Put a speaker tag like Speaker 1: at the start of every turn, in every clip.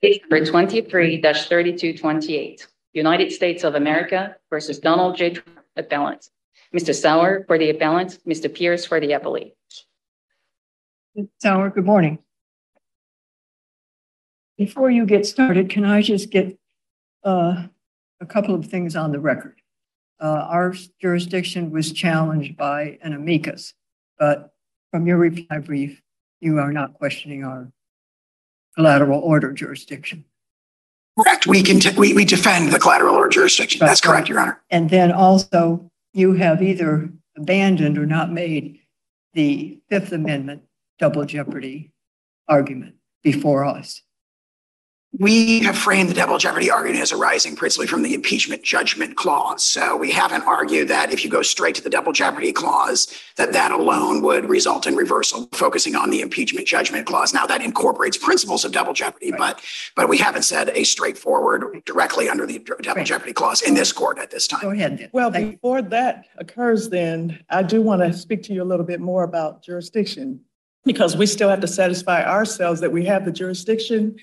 Speaker 1: Case number twenty-three thirty-two twenty-eight, United States of America versus Donald J. Trump, appellant. Mr. Sauer for the appellant, Mr. Pearce for the appellate.
Speaker 2: Sauer, good morning. Before you get started, can I just get uh, a couple of things on the record? Uh, Our jurisdiction was challenged by an amicus, but from your reply brief, you are not questioning our collateral order jurisdiction.
Speaker 3: Correct. We can, we, we defend the collateral order jurisdiction. That's
Speaker 2: Right, right.
Speaker 3: correct, Your Honor.
Speaker 2: And then also, you have either abandoned or not made the Fifth Amendment double jeopardy argument before us.
Speaker 3: We have framed the double jeopardy argument as arising principally from the impeachment judgment clause. So we haven't argued that if you go straight to the double jeopardy clause, that that alone would result in reversal, focusing on the impeachment judgment clause. Now that incorporates principles of double jeopardy,
Speaker 2: Right.
Speaker 3: but, but we haven't said a straightforward directly under the double
Speaker 2: Right.
Speaker 3: jeopardy clause in this court at this time.
Speaker 2: Go
Speaker 3: time.
Speaker 2: ahead then.
Speaker 4: Well,
Speaker 2: Thank you.
Speaker 4: before that occurs, then I do want to speak to you a little bit more about jurisdiction because we still have to satisfy ourselves that we have the jurisdiction.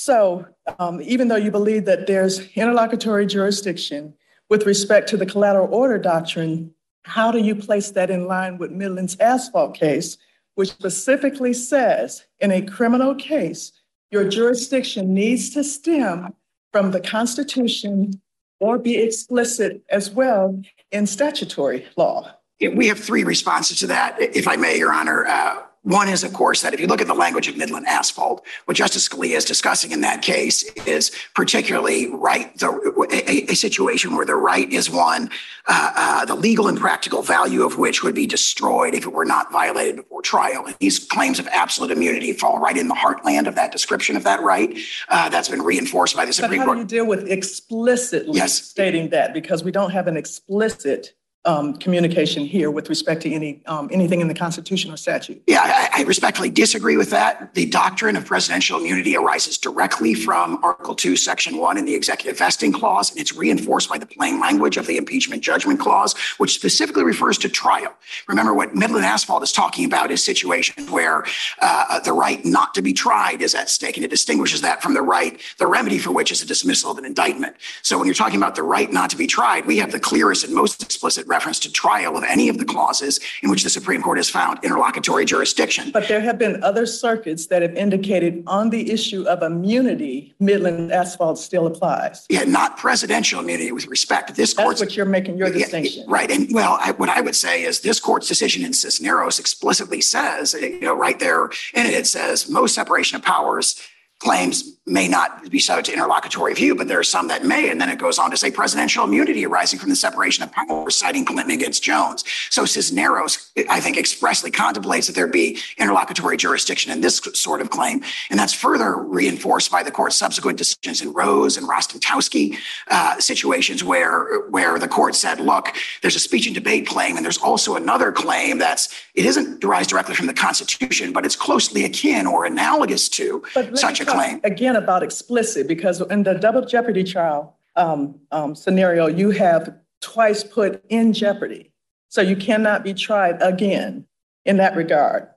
Speaker 4: So um, even though you believe that there's interlocutory jurisdiction with respect to the collateral order doctrine, how do you place that in line with Midland's asphalt case, which specifically says in a criminal case, your jurisdiction needs to stem from the Constitution or be explicit as well in statutory law.
Speaker 3: We have three responses to that, if I may, Your Honor. Uh, One is, of course, that if you look at the language of Midland asphalt, what Justice Scalia is discussing in that case is particularly right, the, a, a situation where the right is one, uh, uh, the legal and practical value of which would be destroyed if it were not violated before trial. And these claims of absolute immunity fall right in the heartland of that description of that right. Uh, that's been reinforced by the
Speaker 4: But
Speaker 3: Supreme
Speaker 4: how do you deal with explicitly
Speaker 3: Yes.
Speaker 4: stating that? Because we don't have an explicit um, communication here with respect to any, um, anything in the Constitution or statute.
Speaker 3: Yeah, I, I respectfully disagree with that. The doctrine of presidential immunity arises directly from Article 2, Section 1 in the Executive Vesting Clause, and it's reinforced by the plain language of the Impeachment Judgment Clause, which specifically refers to trial. Remember, what Midland Asphalt is talking about is situations where uh, the right not to be tried is at stake, and it distinguishes that from the right, the remedy for which is a dismissal of an indictment. So when you're talking about the right not to be tried, we have the clearest and most explicit reference to trial of any of the clauses in which the Supreme Court has found interlocutory jurisdiction.
Speaker 4: But there have been other circuits that have indicated on the issue of immunity, Midland asphalt still applies.
Speaker 3: Yeah, not presidential immunity with respect. To this
Speaker 4: That's
Speaker 3: court's
Speaker 4: what you're making your
Speaker 3: Yeah,
Speaker 4: distinction.
Speaker 3: Right. And well, I, what I would say is this court's decision in Cisneros explicitly says, you know, right there in it, it says most separation of powers claims may not be subject to interlocutory view, but there are some that may. And then it goes on to say presidential immunity arising from the separation of powers, citing Clinton against Jones. So Cisneros, I think, expressly contemplates that there be interlocutory jurisdiction in this sort of claim. And that's further reinforced by the court's subsequent decisions in Rose and Rostenkowski uh, situations where, where the court said, look, there's a speech and debate claim, and there's also another claim that's, it isn't derived directly from the Constitution, but it's closely akin or analogous to such a claim.
Speaker 4: Again, about explicit, because in the double jeopardy trial um, um, scenario, you have twice put in jeopardy. So you cannot be tried again in that regard.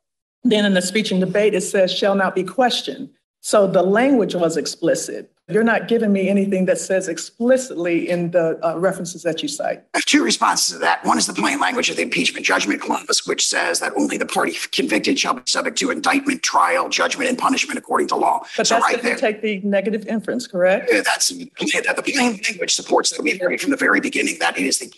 Speaker 4: Then in the speech and debate, it says shall not be questioned. So the language was explicit. You're not giving me anything that says explicitly in the uh, references that you cite.
Speaker 3: I have two responses to that. One is the plain language of the impeachment judgment clause, which says that only the party convicted shall be subject to indictment, trial, judgment, and punishment according to law.
Speaker 4: But
Speaker 3: So
Speaker 4: that's
Speaker 3: right
Speaker 4: if you take the negative inference, correct?
Speaker 3: Uh, That's that the plain language supports that. We've argued from the very beginning that it is the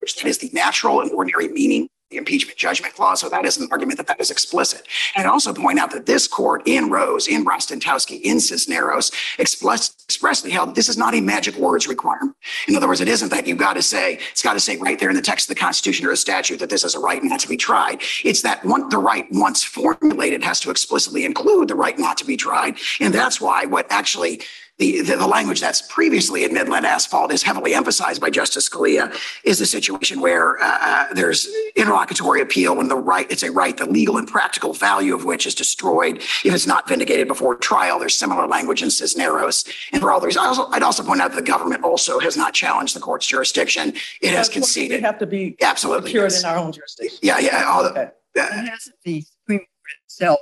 Speaker 3: which that is the natural and ordinary meaning the impeachment judgment clause. So that is an argument that that is explicit. And also point out that this court in Rose, in Rostenkowski, in Cisneros, express, expressly held this is not a magic words requirement. In other words, it isn't that you've got to say it's got to say right there in the text of the Constitution or a statute that this is a right not to be tried. It's that one, the right once formulated has to explicitly include the right not to be tried, and that's why what actually the, the, the language that's previously in Midland asphalt is heavily emphasized by Justice Scalia is the situation where uh, uh, there's interlocutory appeal when the right, it's a right, the legal and practical value of which is destroyed if it's not vindicated before trial. There's similar language in Cisneros. And for all those, I also, I'd also point out that the government also has not challenged the court's jurisdiction. It has
Speaker 4: We
Speaker 3: conceded.
Speaker 4: have to be
Speaker 3: Absolutely.
Speaker 4: secured
Speaker 3: yes.
Speaker 4: in our own jurisdiction.
Speaker 3: Yeah, yeah. all the-
Speaker 4: Okay.
Speaker 3: uh,
Speaker 2: hasn't the Supreme Court itself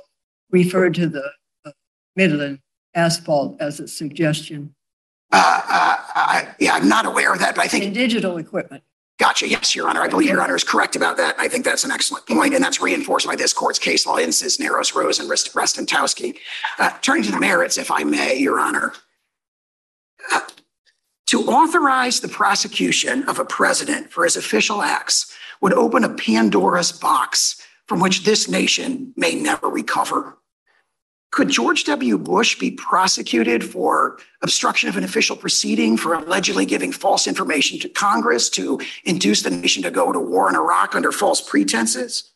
Speaker 2: referred to the uh, Midland asphalt as a suggestion
Speaker 3: Uh, uh, I, yeah, I'm not aware of that, but I
Speaker 2: in
Speaker 3: think,
Speaker 2: digital equipment.
Speaker 3: gotcha. Yes, Your Honor. I believe Your Honor is correct about that. I think that's an excellent point, and that's reinforced by this court's case law in Cisneros, Rose, and Rest- Restentowski. Uh, turning to the merits, if I may, Your Honor. Uh, To authorize the prosecution of a president for his official acts would open a Pandora's box from which this nation may never recover. Could George W. Bush be prosecuted for obstruction of an official proceeding for allegedly giving false information to Congress to induce the nation to go to war in Iraq under false pretenses?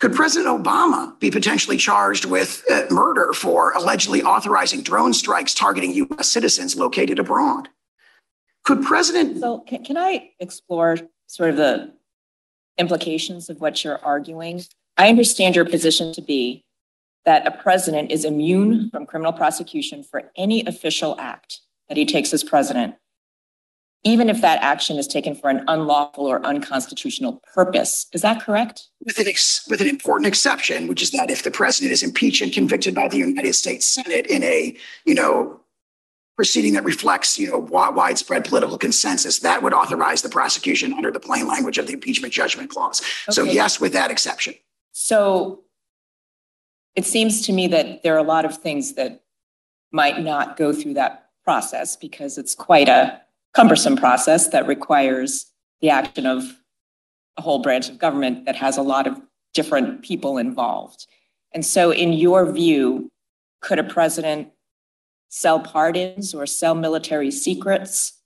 Speaker 3: Could President Obama be potentially charged with uh, murder for allegedly authorizing drone strikes targeting U.S. citizens located abroad? Could President
Speaker 5: So can, can I explore sort of the implications of what you're arguing? I understand your position to be that a president is immune from criminal prosecution for any official act that he takes as president, even if that action is taken for an unlawful or unconstitutional purpose. Is that correct?
Speaker 3: with an, ex- with an important exception, which is that if the president is impeached and convicted by the United States Senate in a, you know, proceeding that reflects, you know, widespread political consensus, that would authorize the prosecution under the plain language of the impeachment judgment clause. So yes, with that exception.
Speaker 5: So it seems to me that there are a lot of things that might not go through that process because it's quite a cumbersome process that requires the action of a whole branch of government that has a lot of different people involved. And so, in your view, could a president sell pardons or sell military secrets?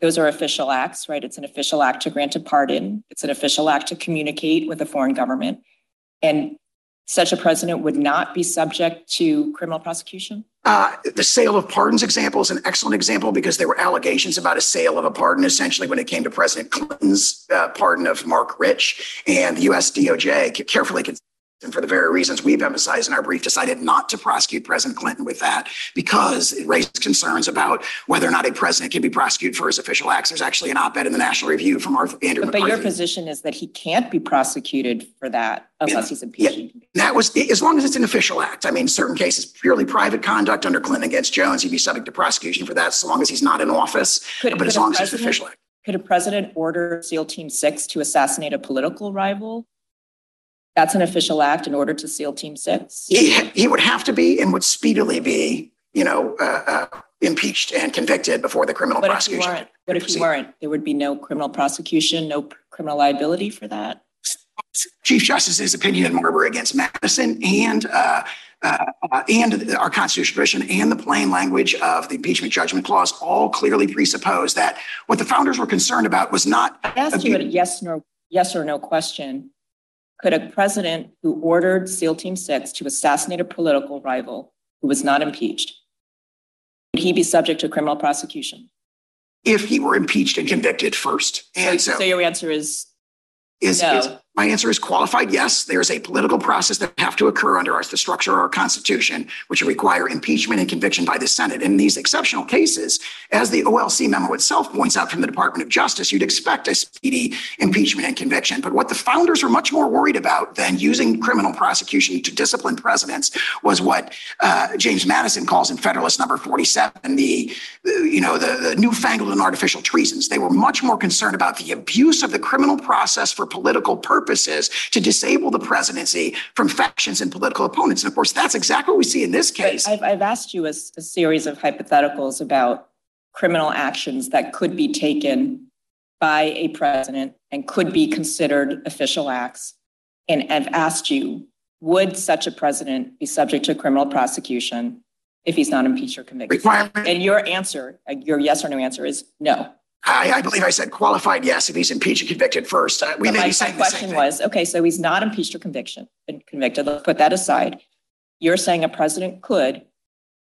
Speaker 5: Those are official acts, right? It's an official act to grant a pardon. It's an official act to communicate with a foreign government. And such a president would not be subject to criminal prosecution?
Speaker 3: Uh, the sale of pardons example is an excellent example because there were allegations about a sale of a pardon essentially when it came to President Clinton's uh, pardon of Marc Rich and the US DOJ carefully considered and for the very reasons we've emphasized in our brief, decided not to prosecute President Clinton with that because it raised concerns about whether or not a president can be prosecuted for his official acts. There's actually an op-ed in the National Review from Arthur Andrew
Speaker 5: But, but your position is that he can't be prosecuted for that unless he's impeached.
Speaker 3: That was, as long as it's an official act. I mean, certain cases, purely private conduct under Clinton against Jones, he'd be subject to prosecution for that so long as he's not in office.
Speaker 5: Could-
Speaker 3: But
Speaker 5: could
Speaker 3: as long as it's an official act.
Speaker 5: Could a president order SEAL Team Six to assassinate a political rival? That's an official act in order to SEAL Team Six?
Speaker 3: He, he would have to be and would speedily be, you know, uh, uh, impeached and convicted before the criminal
Speaker 5: What if he
Speaker 3: prosecution.
Speaker 5: weren't? What if he
Speaker 3: proceed.
Speaker 5: weren't? There would be no criminal prosecution, no criminal liability for that?
Speaker 3: Chief Justice's opinion in Marbury against Madison and uh, uh, uh, and our constitutional tradition and the plain language of the impeachment judgment clause all clearly presuppose that what the founders were concerned about was not
Speaker 5: I asked you a yes, no, yes or no question. Could a president who ordered SEAL Team Six to assassinate a political rival who was not impeached, would he be subject to criminal prosecution?
Speaker 3: if he were impeached and convicted first. And so
Speaker 5: So your answer is
Speaker 3: is,
Speaker 5: no.
Speaker 3: is my answer is qualified yes. There's a political process that have to occur under our, the structure of our Constitution, which require impeachment and conviction by the Senate. In these exceptional cases, as the OLC memo itself points out from the Department of Justice, you'd expect a speedy impeachment and conviction. But what the founders were much more worried about than using criminal prosecution to discipline presidents was what uh, James Madison calls in Federalist Number 47 the, the you know the, the newfangled and artificial treasons. They were much more concerned about the abuse of the criminal process for political purposes to disable the presidency from factions and political opponents. And of course, that's exactly what we see in this case.
Speaker 5: I've, I've asked you a series of hypotheticals about criminal actions that could be taken by a president and could be considered official acts. And I've asked you, would such a president be subject to criminal prosecution if he's not impeached or convicted?
Speaker 3: Requirement,
Speaker 5: And your answer, your yes or no answer is no.
Speaker 3: I, I believe I said qualified yes if he's impeached and convicted first. Uh, we
Speaker 5: But
Speaker 3: may
Speaker 5: my,
Speaker 3: be saying the same
Speaker 5: question was, okay, so he's not impeached or conviction, convicted. Let's put that aside. You're saying a president could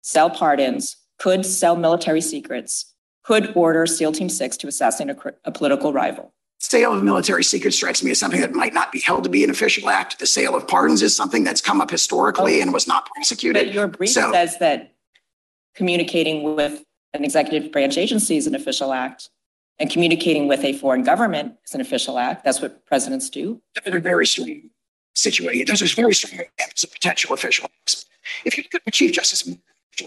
Speaker 5: sell pardons, could sell military secrets, could order SEAL Team Six to assassinate a, a political rival.
Speaker 3: Sale of military secrets strikes me as something that might not be held to be an official act. The sale of pardons is something that's come up historically and was not prosecuted.
Speaker 5: But your brief
Speaker 3: So-
Speaker 5: says that communicating with an executive branch agency is an official act, and communicating with a foreign government is an official act. That's what presidents do.
Speaker 3: They're very strong situation. There's a very strong examples of potential official acts. If you look at what Chief Justice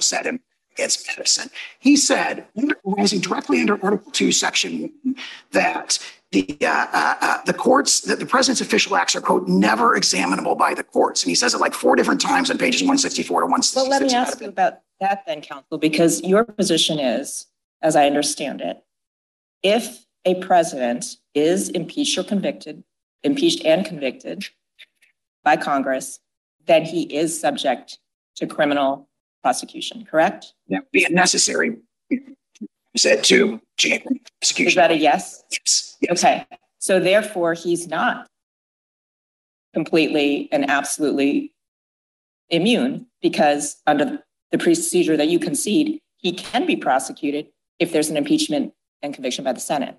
Speaker 3: said him against Madison. He said, rising directly under Article 2, Section 1, that the, uh, uh, uh, the courts, that the president's official acts are, quote, never examinable by the courts. And he says it like four different times on pages 164 to 166.
Speaker 5: Well, let me ask you about that then, counsel, because your position is, as I understand it, if a president is impeached or convicted, impeached and convicted by Congress, then he is subject to criminal prosecution, correct?
Speaker 3: Yeah, be it necessary, said to January
Speaker 5: Is that a yes?
Speaker 3: Yes, yes.
Speaker 5: Okay, so therefore, he's not completely and absolutely immune because under the procedure that you concede, he can be prosecuted if there's an impeachment and conviction by the Senate.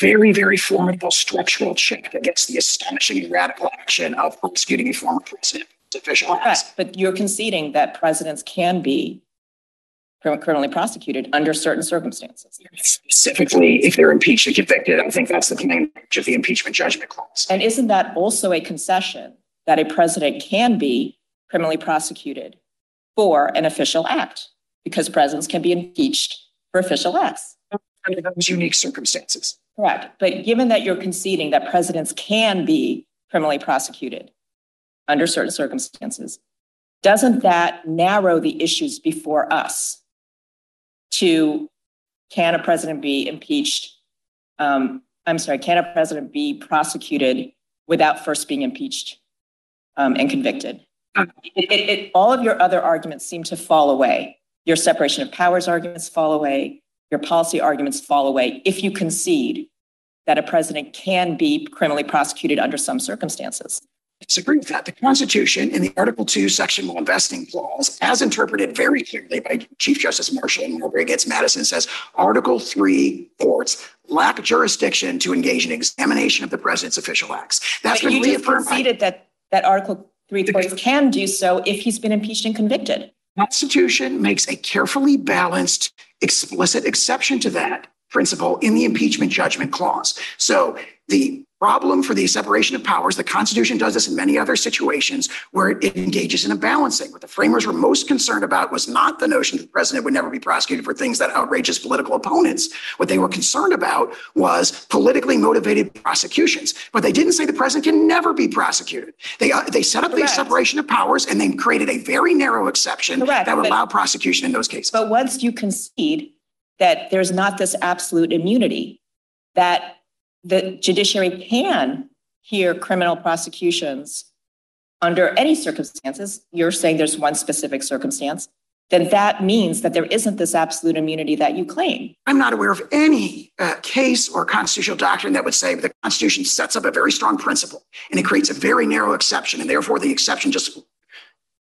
Speaker 3: Very, very formidable structural check against the astonishing radical action of prosecuting a former president. Official.
Speaker 5: Correct, but you're conceding that presidents can be criminally prosecuted under certain circumstances.
Speaker 3: Specifically, if they're impeached and convicted, I think that's the plain language of the impeachment judgment clause.
Speaker 5: And isn't that also a concession that a president can be criminally prosecuted for an official act? Because presidents can be impeached for official acts.
Speaker 3: Under those unique circumstances.
Speaker 5: Correct. But given that you're conceding that presidents can be criminally prosecuted under certain circumstances, doesn't that narrow the issues before us to can a president be impeached? Um, I'm sorry, can a president be prosecuted without first being impeached um, and convicted? It, it, it, all of your other arguments seem to fall away. Your separation of powers arguments fall away. Your policy arguments fall away if you concede that a president can be criminally prosecuted under some circumstances.
Speaker 3: disagree with that. The Constitution in the Article 2, Section 1 vesting clause, as interpreted very clearly by Chief Justice Marshall in Marbury against Madison, says Article 3 courts lack jurisdiction to engage in examination of the president's official acts. That's
Speaker 5: But
Speaker 3: been
Speaker 5: you just
Speaker 3: reaffirmed by
Speaker 5: conceded that, that Article 3 courts can do so if he's been impeached and convicted.
Speaker 3: Constitution makes a carefully balanced, explicit exception to that principle in the impeachment judgment clause. So the problem for the separation of powers, the Constitution does this in many other situations where it engages in a balancing. What the framers were most concerned about was not the notion that the president would never be prosecuted for things that outrage his political opponents. What they were concerned about was politically motivated prosecutions. But they didn't say the president can never be prosecuted. They, uh, they set up the separation of powers and they created a very narrow exception
Speaker 5: Correct,
Speaker 3: that would
Speaker 5: but-
Speaker 3: allow prosecution in those cases.
Speaker 5: But once you concede that there's not this absolute immunity, that the judiciary can hear criminal prosecutions under any circumstances, you're saying there's one specific circumstance, then that means that there isn't this absolute immunity that you claim.
Speaker 3: I'm not aware of any uh, case or constitutional doctrine that would say the Constitution sets up a very strong principle and it creates a very narrow exception, and therefore the exception just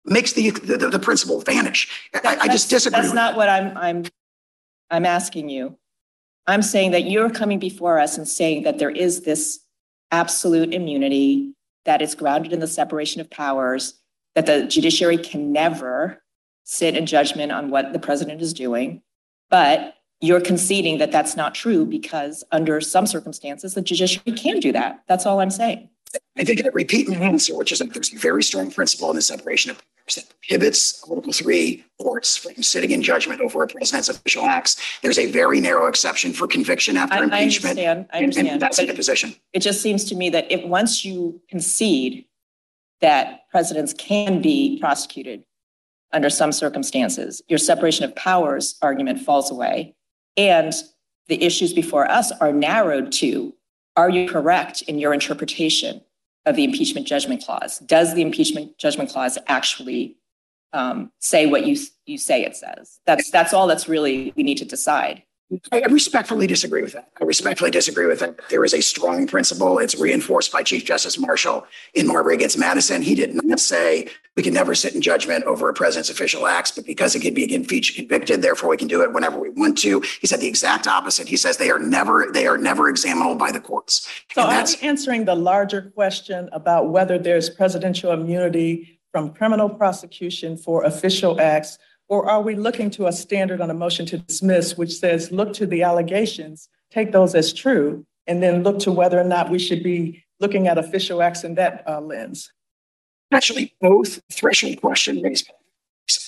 Speaker 3: makes the the, the principle vanish. I, I just disagree.
Speaker 5: That's not what I'm, I'm, I'm asking you. I'm saying that you're coming before us and saying that there is this absolute immunity that is grounded in the separation of powers, that the judiciary can never sit in judgment on what the president is doing. But you're conceding that that's not true because under some circumstances, the judiciary can do that. That's all I'm saying.
Speaker 3: I think I repeat my answer, which is that there's a very strong principle in the separation of that prohibits Article 3 courts from sitting in judgment over a president's official acts. There's a very narrow exception for conviction after
Speaker 5: I, I
Speaker 3: impeachment.
Speaker 5: understand, I
Speaker 3: and-
Speaker 5: understand.
Speaker 3: And that's a good position.
Speaker 5: it just seems to me that if once you concede that presidents can be prosecuted under some circumstances, your separation of powers argument falls away. And the issues before us are narrowed to are you correct in your interpretation of the impeachment judgment clause? Does the impeachment judgment clause actually um, say what you, you say it says? That's, that's all that's really we need to decide.
Speaker 3: I respectfully disagree with that. I respectfully disagree with that. There is a strong principle. It's reinforced by Chief Justice Marshall in Marbury against Madison. He did not say we can never sit in judgment over a president's official acts, but because it can be convicted, therefore we can do it whenever we want to. He said the exact opposite. He says they are never they are never examinable by the courts.
Speaker 4: So
Speaker 3: And that's
Speaker 4: we answering the larger question about whether there's presidential immunity from criminal prosecution for official acts? Or are we looking to a standard on a motion to dismiss, which says, look to the allegations, take those as true, and then look to whether or not we should be looking at official acts in that uh, lens?
Speaker 3: actually both threshold question raised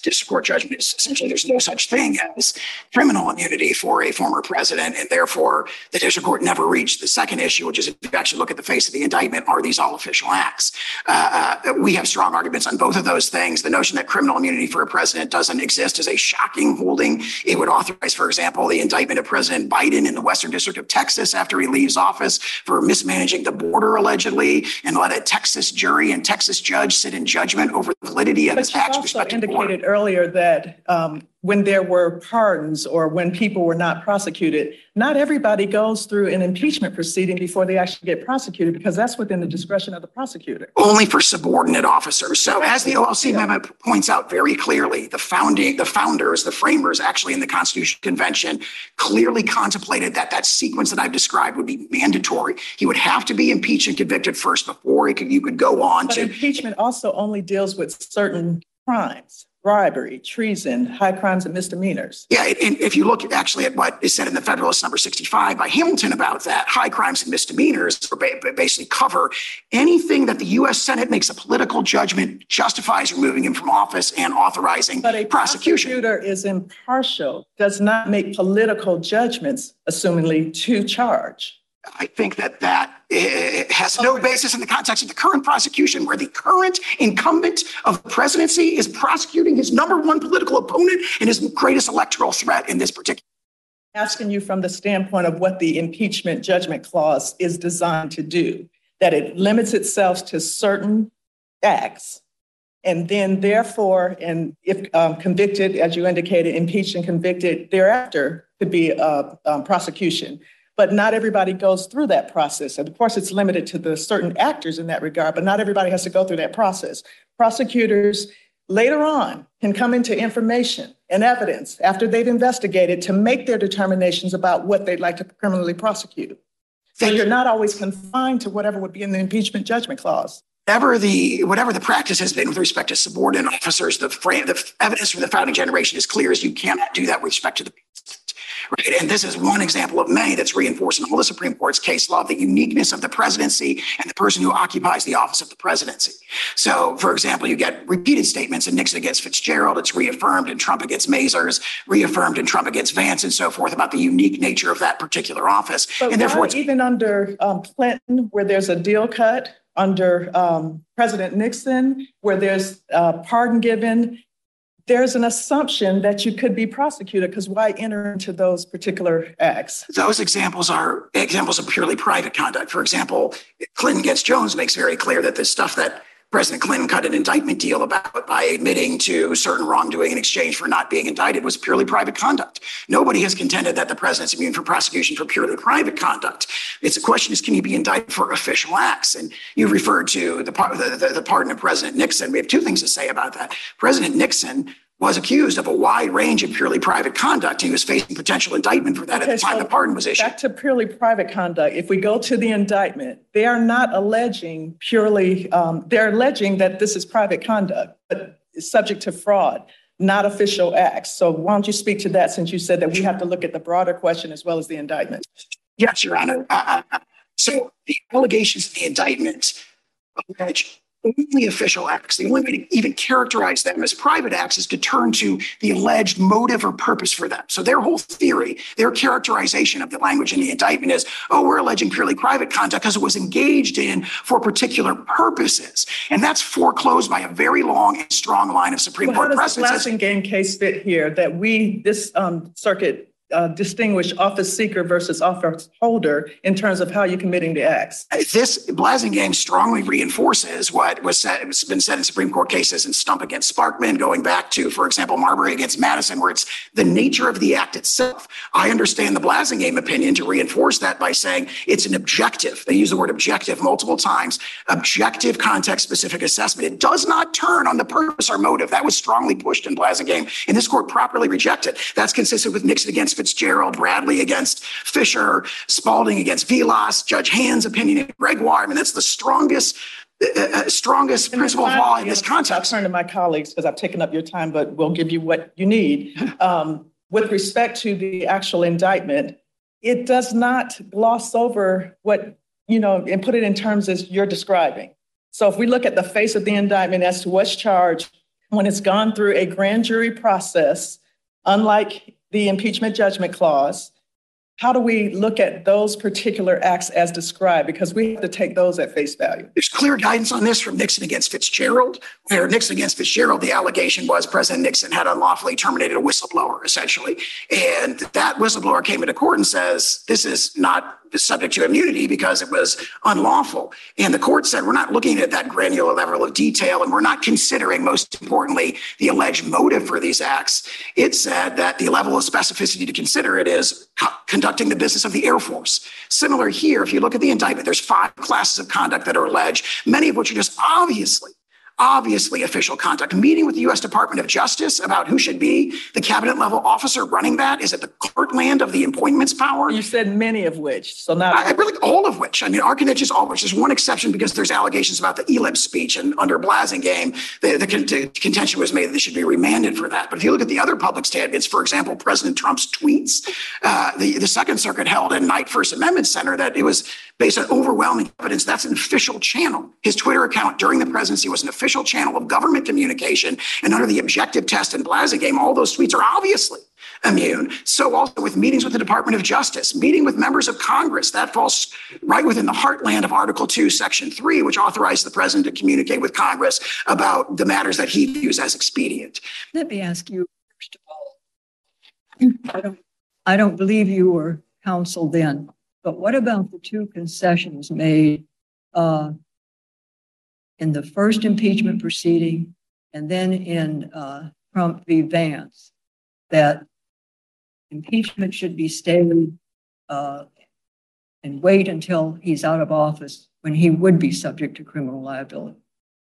Speaker 3: district court judgment is essentially there's no such thing as criminal immunity for a former president. And therefore, the district court never reached the second issue, which is if you actually look at the face of the indictment, are these all official acts? Uh, uh, we have strong arguments on both of those things. The notion that criminal immunity for a president doesn't exist is a shocking holding. It would authorize, for example, the indictment of President Biden in the Western District of Texas after he leaves office for mismanaging the border allegedly and let a Texas jury and Texas judge sit in judgment over the validity of
Speaker 4: But
Speaker 3: his
Speaker 4: you
Speaker 3: acts. with
Speaker 4: also
Speaker 3: respect to the border.
Speaker 4: indicated earlier that um, when there were pardons or when people were not prosecuted, not everybody goes through an impeachment proceeding before they actually get prosecuted because that's within the discretion of the prosecutor.
Speaker 3: only for subordinate officers. So as the OLC memo points out very clearly, the founding, the founders, the framers actually in the Constitution Convention clearly contemplated that that sequence that I've described would be mandatory. He would have to be impeached and convicted first before he could, you could go on
Speaker 4: But
Speaker 3: to.
Speaker 4: impeachment also only deals with certain crimes, bribery, treason, high crimes and misdemeanors.
Speaker 3: Yeah, and if you look actually at what is said in the Federalist number 65 by Hamilton about that, high crimes and misdemeanors basically cover anything that the U.S. Senate makes a political judgment justifies removing him from office and authorizing
Speaker 4: But a
Speaker 3: prosecution.
Speaker 4: prosecutor is impartial, does not make political judgments, assumingly, to charge.
Speaker 3: I think that that eh, has no basis in the context of the current prosecution, where the current incumbent of the presidency is prosecuting his number one political opponent and his greatest electoral threat in this particular.
Speaker 4: Asking you from the standpoint of what the impeachment judgment clause is designed to do, that it limits itself to certain acts. And then therefore, and if um, convicted, as you indicated, impeached and convicted thereafter could be a, um, prosecution. But not everybody goes through that process. And of course, it's limited to the certain actors in that regard, but not everybody has to go through that process. Prosecutors later on can come into information and evidence after they've investigated to make their determinations about what they'd like to criminally prosecute. So
Speaker 3: you.
Speaker 4: you're not always confined to whatever would be in the impeachment judgment clause.
Speaker 3: Whatever the whatever the practice has been with respect to subordinate officers, the, fra- the evidence from the founding generation is clear as you cannot do that with respect to the. Right. And this is one example of many that's reinforcing all the Supreme Court's case law, the uniqueness of the presidency and the person who occupies the office of the presidency. So, for example, you get repeated statements in Nixon against Fitzgerald, it's reaffirmed in Trump against Mazars, reaffirmed in Trump against Vance, and so forth about the unique nature of that particular office.
Speaker 4: But
Speaker 3: and therefore, it's
Speaker 4: even under um, Clinton, where there's a deal cut, under um, President Nixon, where there's uh, pardon given, there's an assumption that you could be prosecuted because why enter into those particular acts?
Speaker 3: those examples are examples of purely private conduct. For example, Clinton against Jones makes very clear that the stuff that President Clinton cut an indictment deal about by admitting to certain wrongdoing in exchange for not being indicted was purely private conduct. Nobody has contended that the president's immune from prosecution for purely private conduct. It's a question is, can you be indicted for official acts? And you referred to the, the, the, the pardon of President Nixon. We have two things to say about that. President Nixon was accused of a wide range of purely private conduct. He was facing potential indictment for that at the time
Speaker 4: so
Speaker 3: the pardon was issued.
Speaker 4: Back to purely private conduct. If we go to the indictment, they are not alleging purely, um, they're alleging that this is private conduct, but subject to fraud, not official acts. So why don't you speak to that since you said that we have to look at the broader question as well as the indictment?
Speaker 3: Yes, Your Honor. Uh, uh, so the allegations of the indictment allege only official acts. The only way to even characterize them as private acts is to turn to the alleged motive or purpose for them. So their whole theory, their characterization of the language in the indictment is, oh, we're alleging purely private conduct because it was engaged in for particular purposes. And that's foreclosed by a very long and strong line of Supreme
Speaker 4: Well, how
Speaker 3: Court
Speaker 4: does the
Speaker 3: precedents.
Speaker 4: Blassingame case fit here that we, this um, circuit, uh, distinguish office seeker versus office holder in terms of how you're committing the acts?
Speaker 3: This Blassingame strongly reinforces what was said, has been said in Supreme Court cases in Stump against Sparkman, going back to, for example, Marbury against Madison, where it's the nature of the act itself. I understand the Blassingame opinion to reinforce that by saying it's an objective. They use the word objective multiple times. Objective context specific assessment. It does not turn on the purpose or motive. That was strongly pushed in Blassingame, and this court properly rejected. That's consistent with Nixon against Fitzgerald, Bradley against Fisher, Spalding against Vilas, Judge Hand's opinion in Gregoire. I mean, that's the strongest, uh, uh, strongest principle of law in this
Speaker 4: I'll
Speaker 3: context.
Speaker 4: turn to my colleagues because I've taken up your time, but we'll give you what you need. Um, With respect to the actual indictment, it does not gloss over what, you know, and put it in terms as you're describing. So if we look at the face of the indictment as to what's charged, when it's gone through a grand jury process, unlike the impeachment judgment clause, how do we look at those particular acts as described? Because we have to take those at face value.
Speaker 3: There's clear guidance on this from Nixon against Fitzgerald, where Nixon against Fitzgerald, the allegation was President Nixon had unlawfully terminated a whistleblower, essentially. And that whistleblower came into court and says, this is not subject to immunity because it was unlawful. And the court said, we're not looking at that granular level of detail and we're not considering, most importantly, the alleged motive for these acts. It said that the level of specificity to consider it is co- conducting the business of the Air Force. Similar here, if you look at the indictment, there's five classes of conduct that are alleged, many of which are just obviously obviously official conduct. Meeting with the U.S. Department of Justice about who should be the cabinet level officer running that is at the heartland of the appointments power.
Speaker 4: You said many of which, so now.
Speaker 3: I, really all of which. I mean, Arcanich is all of which. There's one exception because there's allegations about the Ellipse speech and under Blassingame, the, the con- contention was made that they should be remanded for that. But if you look at the other public statements, for example, President Trump's tweets, uh, the, the Second Circuit held in Knight First Amendment Center that it was based on overwhelming evidence. That's an official channel. His Twitter account during the presidency was an official channel of government communication. And under the objective test and Blassingame, all those tweets are obviously immune. So also with meetings with the Department of Justice, meeting with members of Congress, that falls right within the heartland of Article 2, Section 3, which authorizes the president to communicate with Congress about the matters that he views as expedient.
Speaker 2: Let me ask you, first of all, I don't, I don't believe you were counsel then, but what about the two concessions made uh, in the first impeachment proceeding and then in uh, Trump v. Vance that impeachment should be stayed uh, and wait until he's out of office when he would be subject to criminal liability?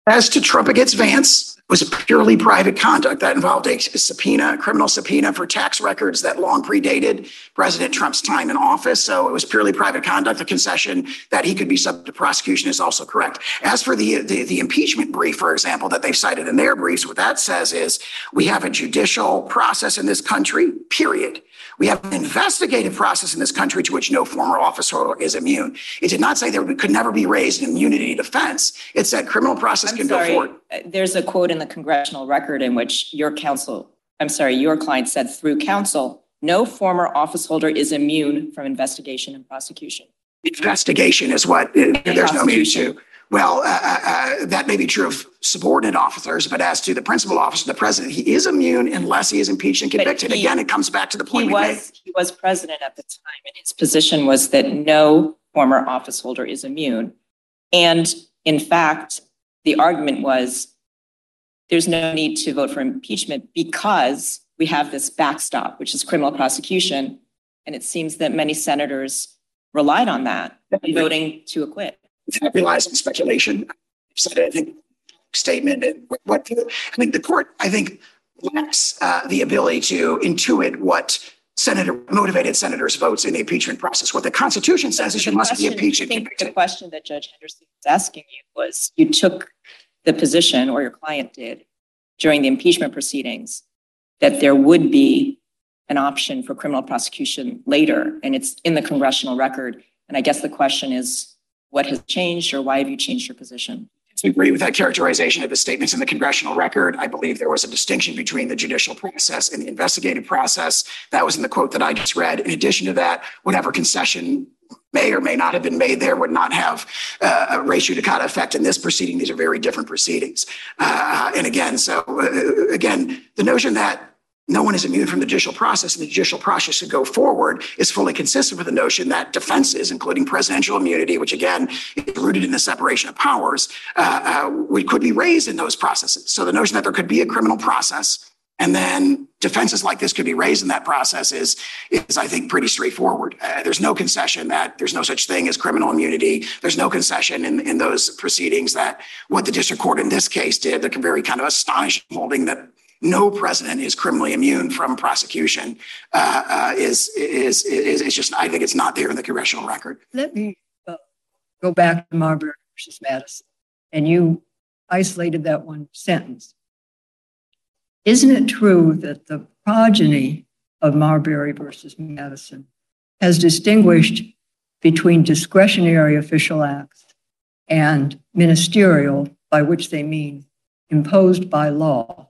Speaker 3: As to Trump against Vance, it was purely private conduct that involved a subpoena, a criminal subpoena for tax records that long predated President Trump's time in office. So it was purely private conduct. The concession that he could be subject to prosecution is also correct. As for the, the, the impeachment brief, for example, that they've cited in their briefs, what that says is we have a judicial process in this country, period. We have an investigative process in this country to which no former officer is immune. It did not say there could never be raised an immunity defense. It said criminal process
Speaker 5: I'm
Speaker 3: can go forward.
Speaker 5: uh, there's a quote in the congressional record in which your counsel, I'm sorry, your client said through counsel, no former office holder is immune from investigation and prosecution.
Speaker 3: Investigation is what, uh, there's no immunity to. Well, uh, uh, uh, that may be true of subordinate officers, but as to the principal officer, the president, he is immune unless he is impeached and convicted.
Speaker 5: he-
Speaker 3: Again, it comes back to the
Speaker 5: He
Speaker 3: point made.
Speaker 5: was, he was president at the time and his position was that no former office holder is immune. And in fact, the argument was there's no need to vote for impeachment because we have this backstop, which is criminal prosecution. And it seems that many senators relied on that, in voting to acquit.
Speaker 3: That relies on speculation. Said, I think, statement and what- I think the court, I think, lacks uh, the ability to intuit what senator, motivated senators' votes in the impeachment process. What the Constitution says is you must be impeached
Speaker 5: I think the question that Judge Henderson was asking you was, you took the position, or your client did, during the impeachment proceedings, that there would be an option for criminal prosecution later, and it's in the congressional record. And I guess the question is, what has changed, or why have you changed your position?
Speaker 3: To agree with that characterization of the statements in the congressional record, I believe there was a distinction between the judicial process and the investigative process. That was in the quote that I just read. In addition to that, whatever concession may or may not have been made there would not have uh, a res judicata effect in this proceeding. These are very different proceedings. Uh, and again, so uh, again, the notion that no one is immune from the judicial process and the judicial process should go forward is fully consistent with the notion that defenses, including presidential immunity, which again is rooted in the separation of powers, uh, uh, could be raised in those processes. So the notion that there could be a criminal process and then defenses like this could be raised in that process is, is I think, pretty straightforward. Uh, there's no concession that there's no such thing as criminal immunity. There's no concession in, in those proceedings that what the district court in this case did, the very kind of astonishing holding that no president is criminally immune from prosecution uh, uh, is, is, is, is just, I think it's not there in the congressional record.
Speaker 2: Let me uh, go back to Marbury versus Madison. And you isolated that one sentence. Isn't it true that the progeny of Marbury versus Madison has distinguished between discretionary official acts and ministerial, by which they mean imposed by law.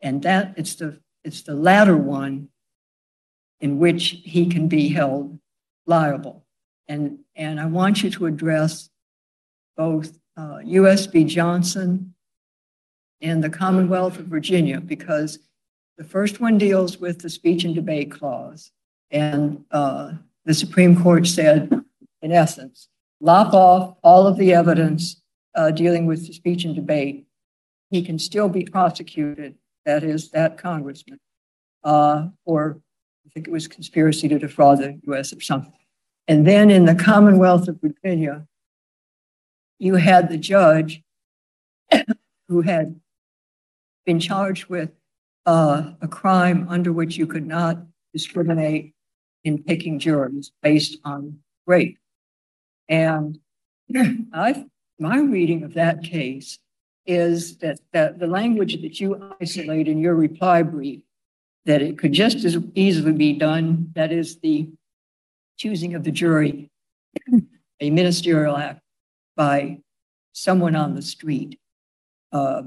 Speaker 2: And that it's the it's the latter one in which he can be held liable. And, and I want you to address both uh, U.S. v. Johnson and the Commonwealth of Virginia because the first one deals with the speech and debate clause. And uh, the Supreme Court said, in essence, lop off all of the evidence uh, dealing with the speech and debate. He can still be prosecuted, that is, that congressman, uh, or I think it was conspiracy to defraud the US or something. And then in the Commonwealth of Virginia, you had the judge who had been charged with uh, a crime under which you could not discriminate in picking jurors based on race. And I, my reading of that case is that, the language that you isolate in your reply brief, that it could just as easily be done, that is the choosing of the jury, a ministerial act by someone on the street. Uh,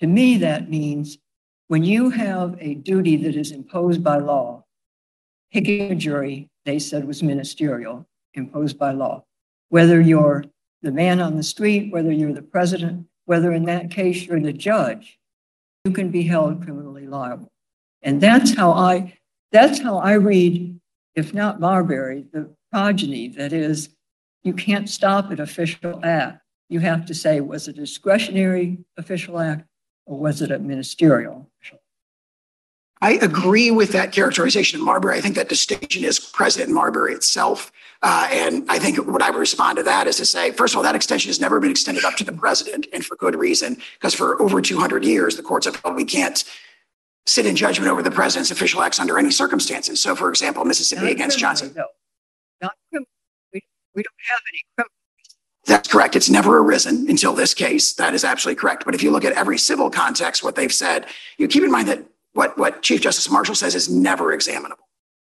Speaker 2: to me, that means when you have a duty that is imposed by law, picking a jury, they said was ministerial, imposed by law. Whether you're the man on the street, whether you're the president, whether in that case you're the judge, you can be held criminally liable. And that's how I that's how I read, if not Marbury, the progeny. That is, you can't stop at official act. You have to say, was it a discretionary official act or was it a ministerial?
Speaker 3: I agree with that characterization of Marbury. I think that distinction is present in Marbury itself. Uh, and I think what I would respond to that is to say, first of all, that extension has never been extended up to the president, and for good reason, because for over 200 years, the courts have held we can't sit in judgment over the president's official acts under any circumstances. So, for example, Mississippi
Speaker 2: Not
Speaker 3: against
Speaker 2: criminally,
Speaker 3: Johnson.
Speaker 2: No, not criminal. We, we don't have any criminal.
Speaker 3: That's correct. It's never arisen until this case. That is absolutely correct. But if you look at every civil context, what they've said, you keep in mind that what, what Chief Justice Marshall says is never examinable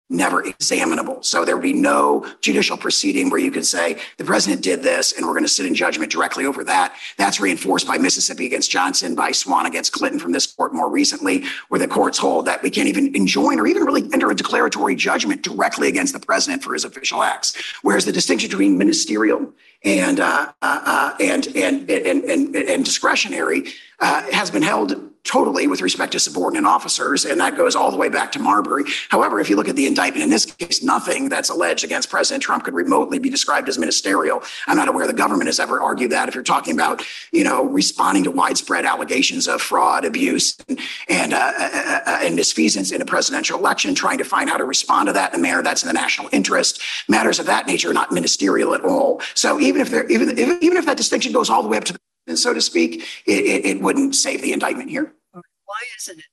Speaker 3: never examinable. So there would be no judicial proceeding where you could say the president did this and we're going to sit in judgment directly over that. That's reinforced by Mississippi against Johnson, by Swan against Clinton from this court more recently, where the courts hold that we can't even enjoin or even really enter a declaratory judgment directly against the president for his official acts. Whereas the distinction between ministerial and uh, uh, uh and, and, and and and discretionary uh, has been held totally with respect to subordinate officers, and that goes all the way back to Marbury. However, if you look at the indictment in this case, nothing that's alleged against President Trump could remotely be described as ministerial. I'm not aware the government has ever argued that. If you're talking about, you know, responding to widespread allegations of fraud, abuse, and and, uh, uh, uh and misfeasance in a presidential election, trying to find how to respond to that in a manner that's in the national interest, matters of that nature are not ministerial at all. So even if there, even even if that distinction goes all the way up to the so to speak, it, it, it wouldn't save the indictment here.
Speaker 2: Why isn't it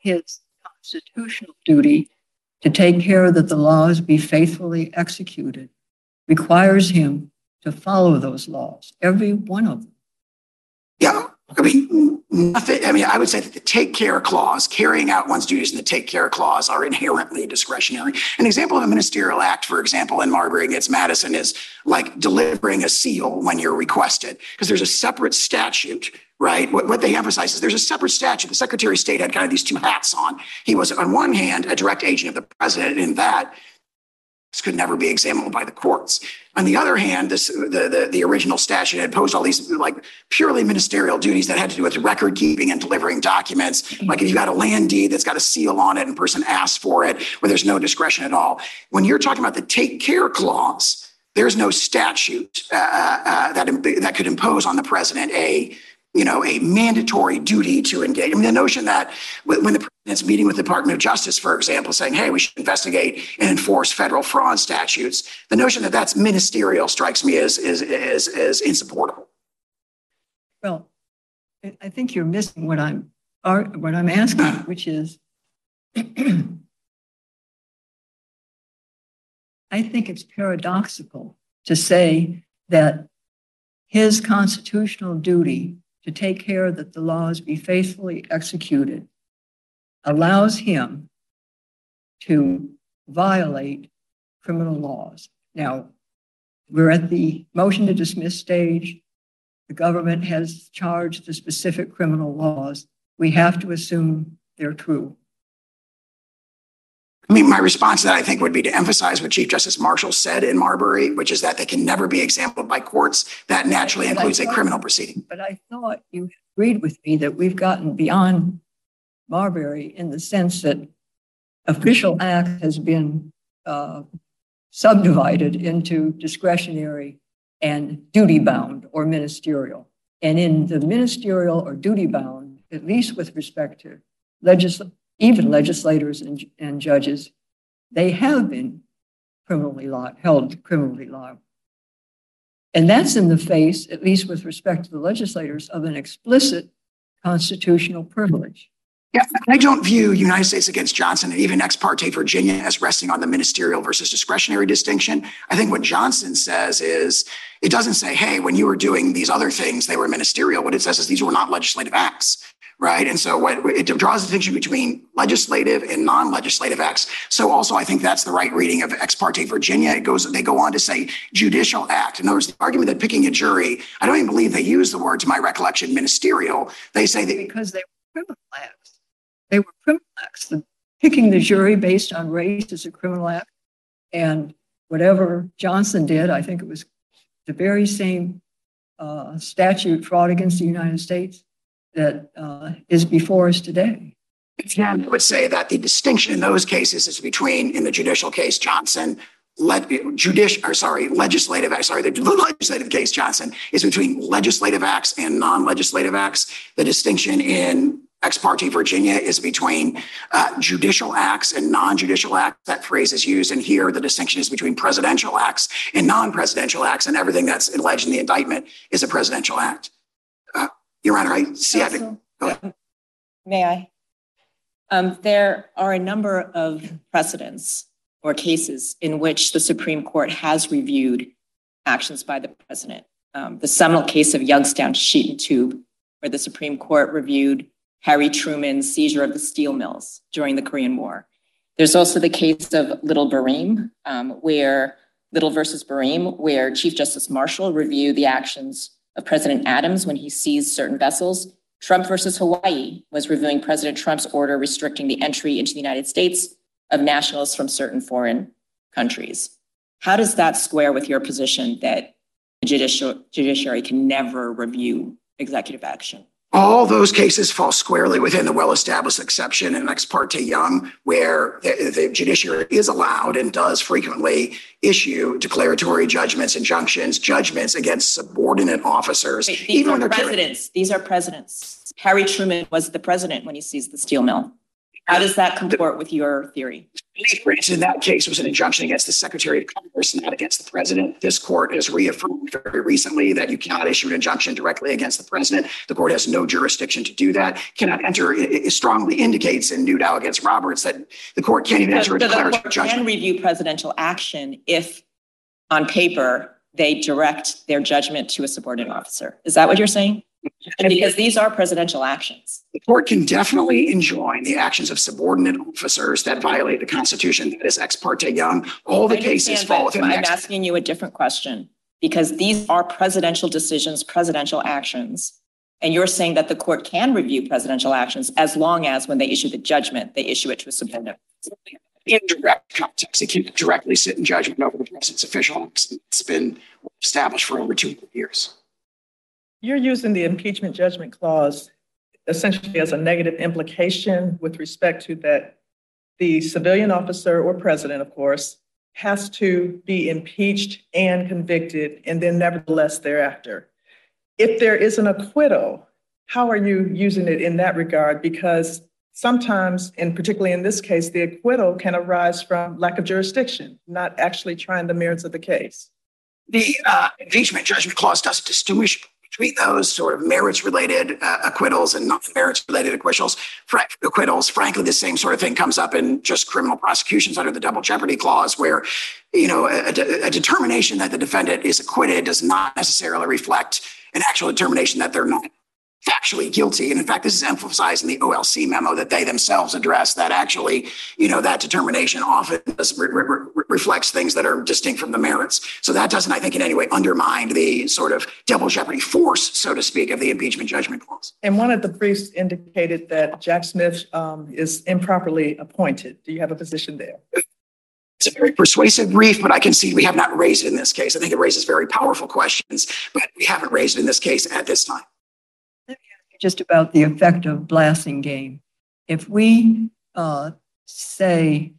Speaker 2: his constitutional duty to take care that the laws be faithfully executed requires him to follow those laws, every one of them?
Speaker 3: Yeah, I mean, nothing. I mean, I would say that the take care clause, carrying out one's duties in the take care clause, are inherently discretionary. An example of a ministerial act, for example, in Marbury against Madison, is like delivering a seal when you're requested, because there's a separate statute right? What, what, they emphasize is there's a separate statute. The Secretary of State had kind of these two hats on. He was, on one hand, a direct agent of the president, in that this could never be examined by the courts. On the other hand, this, the, the, the original statute had imposed all these like purely ministerial duties that had to do with record keeping and delivering documents. Like if you got a land deed that's got a seal on it and person asks for it, where there's no discretion at all. When you're talking about the take care clause, there's no statute uh, uh, that, that could impose on the president a you know, a mandatory duty to engage. I mean, the notion that when the president's meeting with the Department of Justice, for example, saying, hey, we should investigate and enforce federal fraud statutes, the notion that that's ministerial strikes me as, as, as, as insupportable.
Speaker 2: Well, I think you're missing what I'm, what I'm asking, which is, I think it's paradoxical to say that his constitutional duty to take care that the laws be faithfully executed allows him to violate criminal laws. Now, we're at the motion to dismiss stage. the government has charged the specific criminal laws, we have to assume they're true.
Speaker 3: I mean, my response to that, I think, would be to emphasize what Chief Justice Marshall said in Marbury, which is that they can never be examined by courts. That naturally
Speaker 2: But
Speaker 3: includes a criminal proceeding.
Speaker 2: But I thought you agreed with me that we've gotten beyond Marbury in the sense that official act has been uh, subdivided into discretionary and duty bound or ministerial. And in the ministerial or duty bound, at least with respect to legis, even legislators and, and judges, they have been criminally held criminally liable. And that's in the face, at least with respect to the legislators, of an explicit constitutional privilege.
Speaker 3: Yeah, I don't view United States against Johnson and even ex parte Virginia as resting on the ministerial versus discretionary distinction. I think what Johnson says is it doesn't say, hey, when you were doing these other things, they were ministerial. What it says is these were not legislative acts. Right. And so what it draws a distinction between legislative and non-legislative acts. So also I think that's the right reading of ex parte Virginia. It goes, they go on to say judicial act. In other words, the argument that picking a jury, I don't even believe they use the word to my recollection, ministerial. They say that
Speaker 2: because they were criminal acts. They were criminal acts. The, picking the jury based on race is a criminal act. And whatever Johnson did, I think it was the very same uh, statute, fraud against the United States, that uh, is before us today.
Speaker 3: Again, I would say that the distinction in those cases is between, in the judicial case, Johnson, le- judicial, or sorry, legislative, sorry, the legislative case, Johnson, is between legislative acts and non-legislative acts. The distinction in ex parte Virginia is between uh, judicial acts and non-judicial acts. That phrase is used. And here, the distinction is between presidential acts and non-presidential acts. And everything that's alleged in the indictment is a presidential act. Uh, Your Honor, I see. I.
Speaker 5: May I? Um, there are a number of precedents or cases in which the Supreme Court has reviewed actions by the president. Um, the seminal case of Youngstown Sheet and Tube, where the Supreme Court reviewed Harry Truman's seizure of the steel mills during the Korean War. There's also the case of Little Barreme, um, where Little versus Barreme, where Chief Justice Marshall reviewed the actions of President Adams when he seized certain vessels. Trump versus Hawaii was reviewing President Trump's order restricting the entry into the United States of nationals from certain foreign countries. How does that square with your position that the judicial, judiciary can never review executive action?
Speaker 3: All those cases fall squarely within the well-established exception in Ex parte Young, where the, the, judiciary is allowed and does frequently issue declaratory judgments, injunctions, judgments against subordinate officers.
Speaker 5: Wait, these are presidents. These are presidents. Harry Truman was the president when he seized the steel mill. How does that comport with your theory?
Speaker 3: Granted, in that case was an injunction against the Secretary of Commerce, not against the president. This court has reaffirmed very recently that you cannot issue an injunction directly against the president. The court has no jurisdiction to do that. Cannot enter. It strongly indicates in Newdow against Roberts that the court can't even enter a declaratory judgment.
Speaker 5: Can review presidential action if, on paper, they direct their judgment to a subordinate officer. Is that what you're saying? Because these are presidential actions.
Speaker 3: The court can definitely enjoin the actions of subordinate officers that violate the Constitution. That is ex parte Young. All the cases fall within.
Speaker 5: I'm asking you a different question because these are presidential decisions, presidential actions. And you're saying that the court can review presidential actions as long as when they issue the judgment, they issue it to a subordinate.
Speaker 3: In direct context, it can directly sit in judgment over the president's official acts. It's been established for over 200 years.
Speaker 4: You're using the impeachment judgment clause essentially as a negative implication with respect to that the civilian officer or president, of course, has to be impeached and convicted, and then nevertheless thereafter. If there is an acquittal, how are you using it in that regard? Because sometimes, and particularly in this case, the acquittal can arise from lack of jurisdiction, not actually trying the merits of the case.
Speaker 3: The uh, impeachment judgment clause doesn't distinguish between those sort of merits related uh, acquittals and non merits related acquittals. Acquittals, frankly, the same sort of thing comes up in just criminal prosecutions under the double jeopardy clause, where you know a, a determination that the defendant is acquitted does not necessarily reflect an actual determination that they're not factually guilty. And in fact, this is emphasized in the OLC memo that they themselves address that actually, you know, that determination often re- re- reflects things that are distinct from the merits. So that doesn't, I think, in any way undermine the sort of double jeopardy force, so to speak, of the impeachment judgment clause.
Speaker 4: And one of the briefs indicated that Jack Smith um, is improperly appointed. Do you have a position there?
Speaker 3: It's a very persuasive brief, but I can see we have not raised it in this case. I think it raises very powerful questions, but we haven't raised it in this case at this time.
Speaker 2: Just about the effect of Blassingame. If we uh, say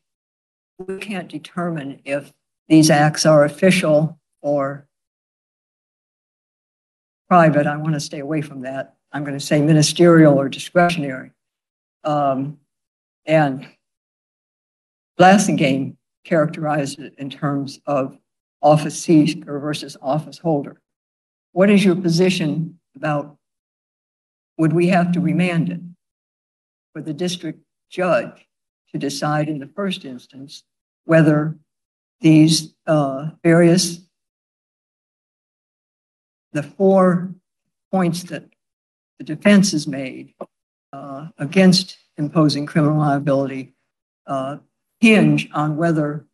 Speaker 2: we can't determine if these acts are official or private, I want to stay away from that. I'm going to say ministerial or discretionary. Um, and Blassingame characterized it in terms of office seeker versus office holder. What is your position about would we have to remand it for the district judge to decide in the first instance whether these uh, various the four points that the defense has made uh, against imposing criminal liability uh, hinge on whether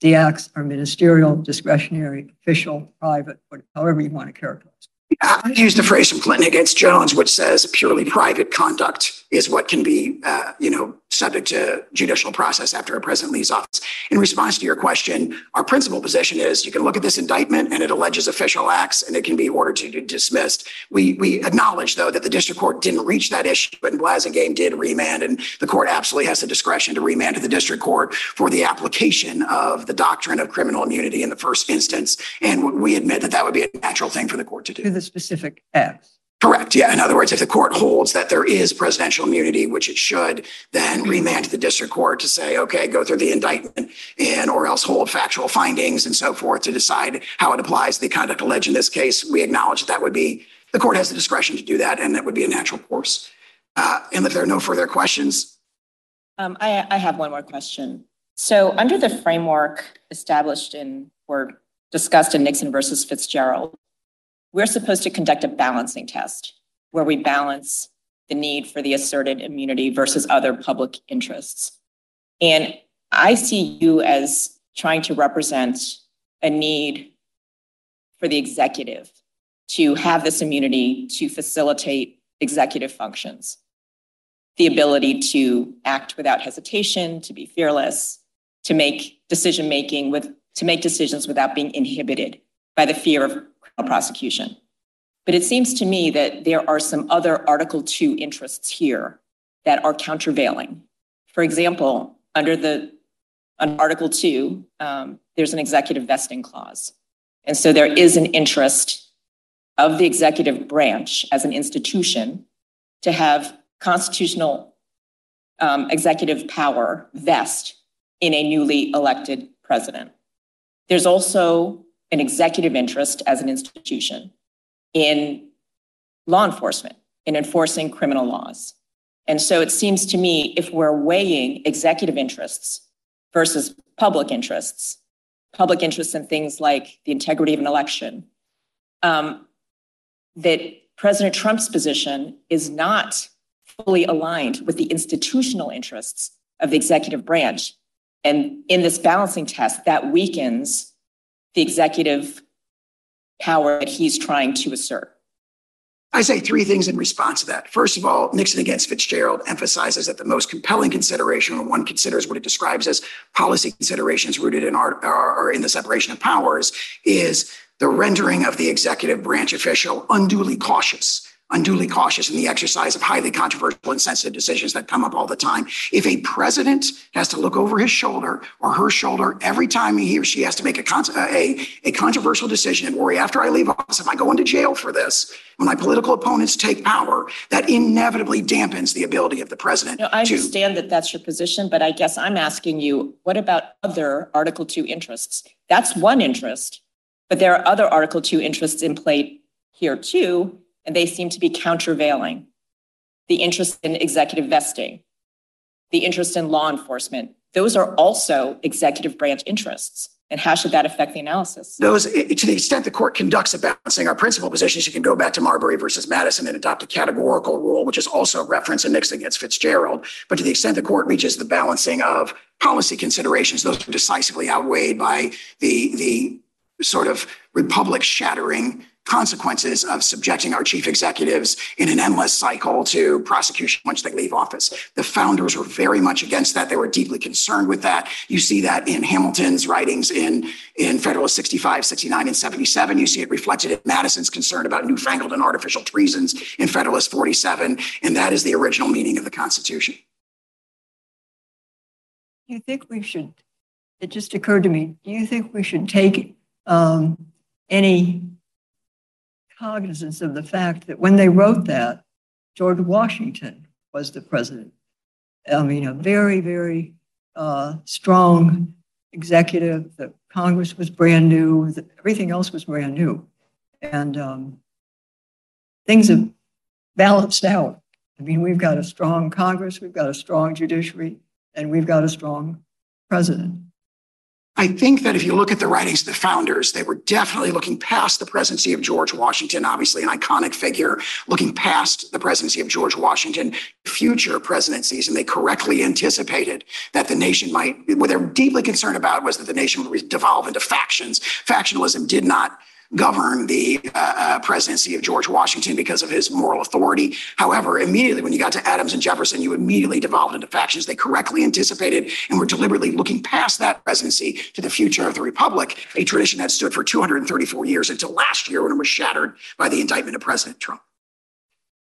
Speaker 2: the acts are ministerial, discretionary, official, private, however you want to characterize.
Speaker 3: I use the phrase from Clinton against Jones, which says purely private conduct is what can be, uh, you know, subject to judicial process after a president leaves office. In response to your question, our principal position is you can look at this indictment and it alleges official acts and it can be ordered to be dismissed. We we acknowledge though that the district court didn't reach that issue, but Blassingame did remand, and the court absolutely has the discretion to remand to the district court for the application of the doctrine of criminal immunity in the first instance. And we admit that that would be a natural thing for the court to do.
Speaker 2: To the specific acts.
Speaker 3: Correct. Yeah. In other words, if the court holds that there is presidential immunity, which it should, then remand to the district court to say, okay, go through the indictment and or else hold factual findings and so forth to decide how it applies to the conduct alleged in this case. We acknowledge that, that would be the court has the discretion to do that, and that would be a natural course. Uh, and if there are no further questions,
Speaker 5: um, I, I have one more question. So, under the framework established in or discussed in Nixon versus Fitzgerald, we're supposed to conduct a balancing test where we balance the need for the asserted immunity versus other public interests. And I see you as trying to represent a need for the executive to have this immunity to facilitate executive functions, the ability to act without hesitation, to be fearless, to make decision making with to make decisions without being inhibited by the fear of criminal prosecution. But it seems to me that there are some other Article 2 interests here that are countervailing. For example, under the on Article 2, um, there's an executive vesting clause. And so there is an interest of the executive branch as an institution to have constitutional um, executive power vest in a newly elected president. There's also an executive interest as an institution in law enforcement, in enforcing criminal laws. And so it seems to me if we're weighing executive interests versus public interests, public interests in things like the integrity of an election, um, that President Trump's position is not fully aligned with the institutional interests of the executive branch. And in this balancing test, that weakens the executive power that he's trying to assert?
Speaker 3: I say three things in response to that. First of all, Nixon against Fitzgerald emphasizes that the most compelling consideration when one considers what it describes as policy considerations rooted in our, or in the separation of powers is the rendering of the executive branch official unduly cautious unduly cautious in the exercise of highly controversial and sensitive decisions that come up all the time. If a president has to look over his shoulder or her shoulder every time he or she has to make a, con- a, a controversial decision and worry after I leave office, if I go into jail for this, when my political opponents take power, that inevitably dampens the ability of the president.
Speaker 5: No, I understand that that's your position, but I guess I'm asking you, what about other Article 2 interests? That's one interest, but there are other Article 2 interests in play here too and they seem to be countervailing the interest in executive vesting, the interest in law enforcement. Those are also executive branch interests. And how should that affect the analysis?
Speaker 3: Those, to the extent the court conducts a balancing, our principal positions, you can go back to Marbury versus Madison and adopt a categorical rule, which is also referenced in Nixon against Fitzgerald. But to the extent the court reaches the balancing of policy considerations, those are decisively outweighed by the, the sort of republic shattering consequences of subjecting our chief executives in an endless cycle to prosecution once they leave office. The founders were very much against that. They were deeply concerned with that. You see that in Hamilton's writings in, in Federalist 65, 69, and 77. You see it reflected in Madison's concern about newfangled and artificial treasons in Federalist 47. And that is the original meaning of the Constitution.
Speaker 2: Do you think we should, it just occurred to me, do you think we should take um, any cognizance of the fact that when they wrote that, George Washington was the president? I mean, a very, very uh, strong executive. The Congress was brand new. the- Everything else was brand new. And um, things have balanced out. I mean, we've got a strong Congress, we've got a strong judiciary, and we've got a strong president.
Speaker 3: I think that if you look at the writings of the founders, they were definitely looking past the presidency of George Washington, obviously an iconic figure, looking past the presidency of George Washington, future presidencies. And they correctly anticipated that the nation might, what they're deeply concerned about was that the nation would devolve into factions. Factionalism did not govern the uh, uh, presidency of George Washington because of his moral authority. However, immediately when you got to Adams and Jefferson, you immediately devolved into factions. They correctly anticipated and were deliberately looking past that presidency to the future of the republic, a tradition that stood for 234 years until last year when it was shattered by the indictment of President Trump.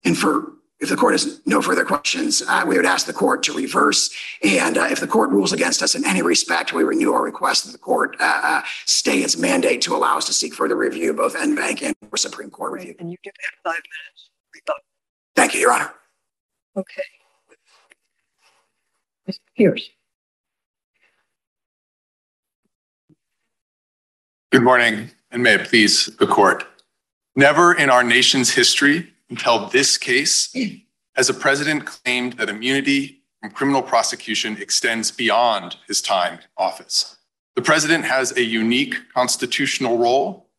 Speaker 3: And for if the court has no further questions, uh, we would ask the court to reverse. And uh, if the court rules against us in any respect, we renew our request that the court uh, uh, stay its mandate to allow us to seek further review, both en banc and for Supreme Court review.
Speaker 2: And you do have five minutes. Rebuttal.
Speaker 3: Thank you, Your Honor.
Speaker 2: Okay. Mr. Pearce.
Speaker 6: Good morning, and may it please the court. Never in our nation's history until this case as a president claimed that immunity from criminal prosecution extends beyond his time in office. The president has a unique constitutional role,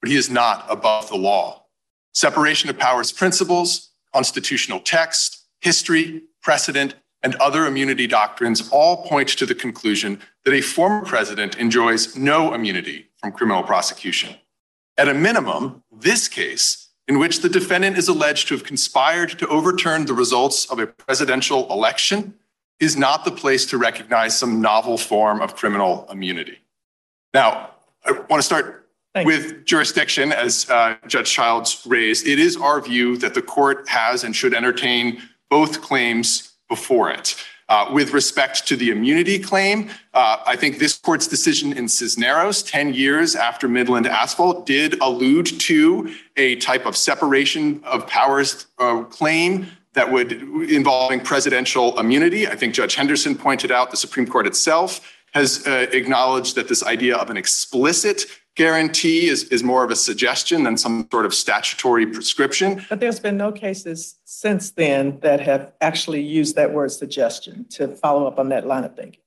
Speaker 6: but he is not above the law. Separation of powers principles, constitutional text, history, precedent, and other immunity doctrines all point to the conclusion that a former president enjoys no immunity from criminal prosecution. At a minimum, this case, in which the defendant is alleged to have conspired to overturn the results of a presidential election, is not the place to recognize some novel form of criminal immunity. Now, I want to start
Speaker 4: Thank you.
Speaker 6: with jurisdiction, as uh, Judge Childs raised. It is our view that the court has and should entertain both claims before it. Uh, with respect to the immunity claim, uh, I think this court's decision in Cisneros, 10 years after Midland Asphalt, did allude to a type of separation of powers uh, claim that would involving presidential immunity. I think Judge Henderson pointed out the Supreme Court itself has uh, acknowledged that this idea of an explicit guarantee is, is more of a suggestion than some sort of statutory prescription.
Speaker 4: But there's been no cases since then that have actually used that word suggestion to follow up on that line of thinking.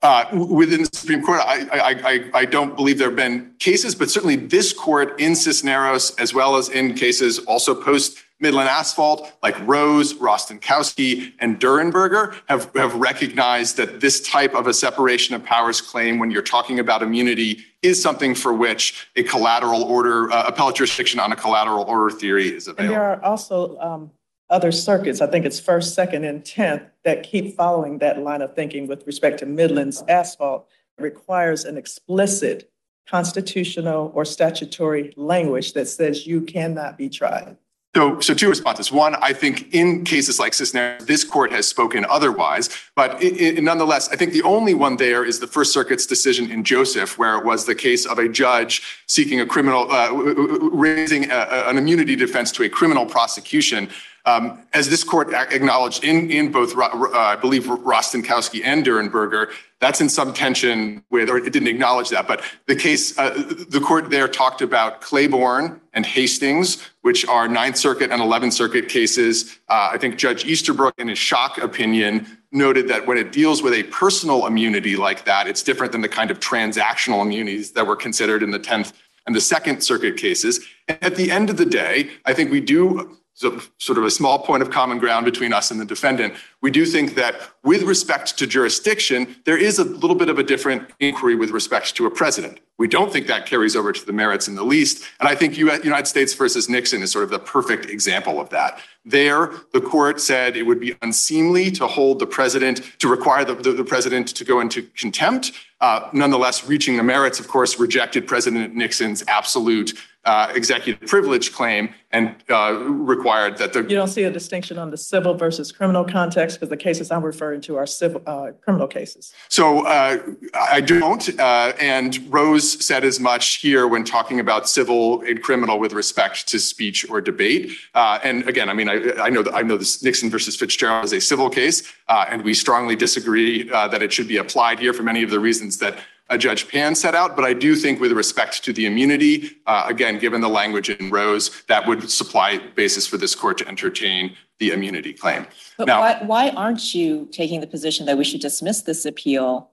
Speaker 6: Uh, within the Supreme Court, I, I, I, I don't believe there have been cases, but certainly this court in Cisneros, as well as in cases also post Midland Asphalt, like Rose, Rostenkowski, and Durenberger, have, have recognized that this type of a separation of powers claim, when you're talking about immunity, is something for which a collateral order, uh, appellate jurisdiction on a collateral order theory is
Speaker 4: And
Speaker 6: available.
Speaker 4: there are also um, other circuits, I think it's first, second, and 10th, that keep following that line of thinking with respect to Midland's asphalt requires an explicit constitutional or statutory language that says you cannot be tried.
Speaker 6: So, so two responses. One, I think in cases like Cisneros, this court has spoken otherwise, but i i nonetheless, I think the only one there is the First Circuit's decision in Joseph, where it was the case of a judge seeking a criminal, uh, raising a- an immunity defense to a criminal prosecution. Um, as this court acknowledged in, in both, uh, I believe, Rostenkowski and Durenberger, that's in some tension with, or it didn't acknowledge that, but the case, uh, the court there talked about Claiborne and Hastings, which are Ninth Circuit and Eleventh Circuit cases. Uh, I think Judge Easterbrook, in his shock opinion, noted that when it deals with a personal immunity like that, it's different than the kind of transactional immunities that were considered in the 10th and the Second Circuit cases. At the end of the day, I think we do so sort of a small point of common ground between us and the defendant. We do think that with respect to jurisdiction, there is a little bit of a different inquiry with respect to a president. We don't think that carries over to the merits in the least. And I think United States versus Nixon is sort of the perfect example of that. There, the court said it would be unseemly to hold the president, to require the, the, the president to go into contempt. Uh, nonetheless, reaching the merits, of course, rejected President Nixon's absolute uh, executive privilege claim and uh, required that the.
Speaker 4: You don't see a distinction on the civil versus criminal context because the cases I'm referring to are civil uh, criminal cases.
Speaker 6: So uh, I don't, uh, and Rose said as much here when talking about civil and criminal with respect to speech or debate. Uh, and again, I mean, I, I know that I know this Nixon versus Fitzgerald is a civil case, and we strongly disagree that it should be applied here for many of the reasons that Judge Pan set out. But I do think with respect to the immunity, uh, again, given the language in Rose, that would supply basis for this court to entertain the immunity claim.
Speaker 5: But now, why, why aren't you taking the position that we should dismiss this appeal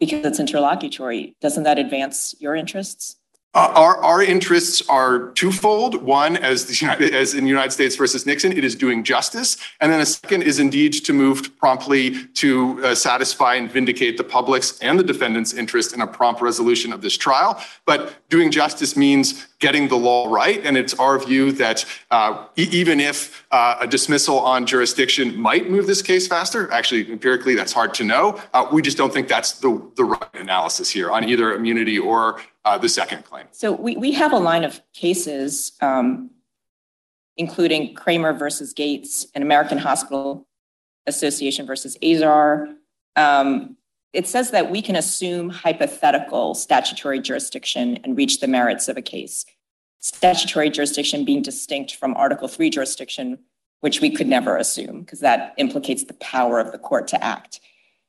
Speaker 5: because it's interlocutory? Doesn't that advance your interests?
Speaker 6: Uh, our, our interests are twofold. One, as, the, as in United States versus Nixon, it is doing justice. And then a second is indeed to move promptly to uh, satisfy and vindicate the public's and the defendant's interest in a prompt resolution of this trial. But doing justice means getting the law right. And it's our view that uh, e- even if uh, a dismissal on jurisdiction might move this case faster, actually, empirically, that's hard to know. Uh, we just don't think that's the, the right analysis here on either immunity or uh, the second claim.
Speaker 5: So we, we have a line of cases, um, including Kramer versus Gates and American Hospital Association versus Azar. Um, it says that we can assume hypothetical statutory jurisdiction and reach the merits of a case. Statutory jurisdiction being distinct from Article 3 jurisdiction, which we could never assume because that implicates the power of the court to act.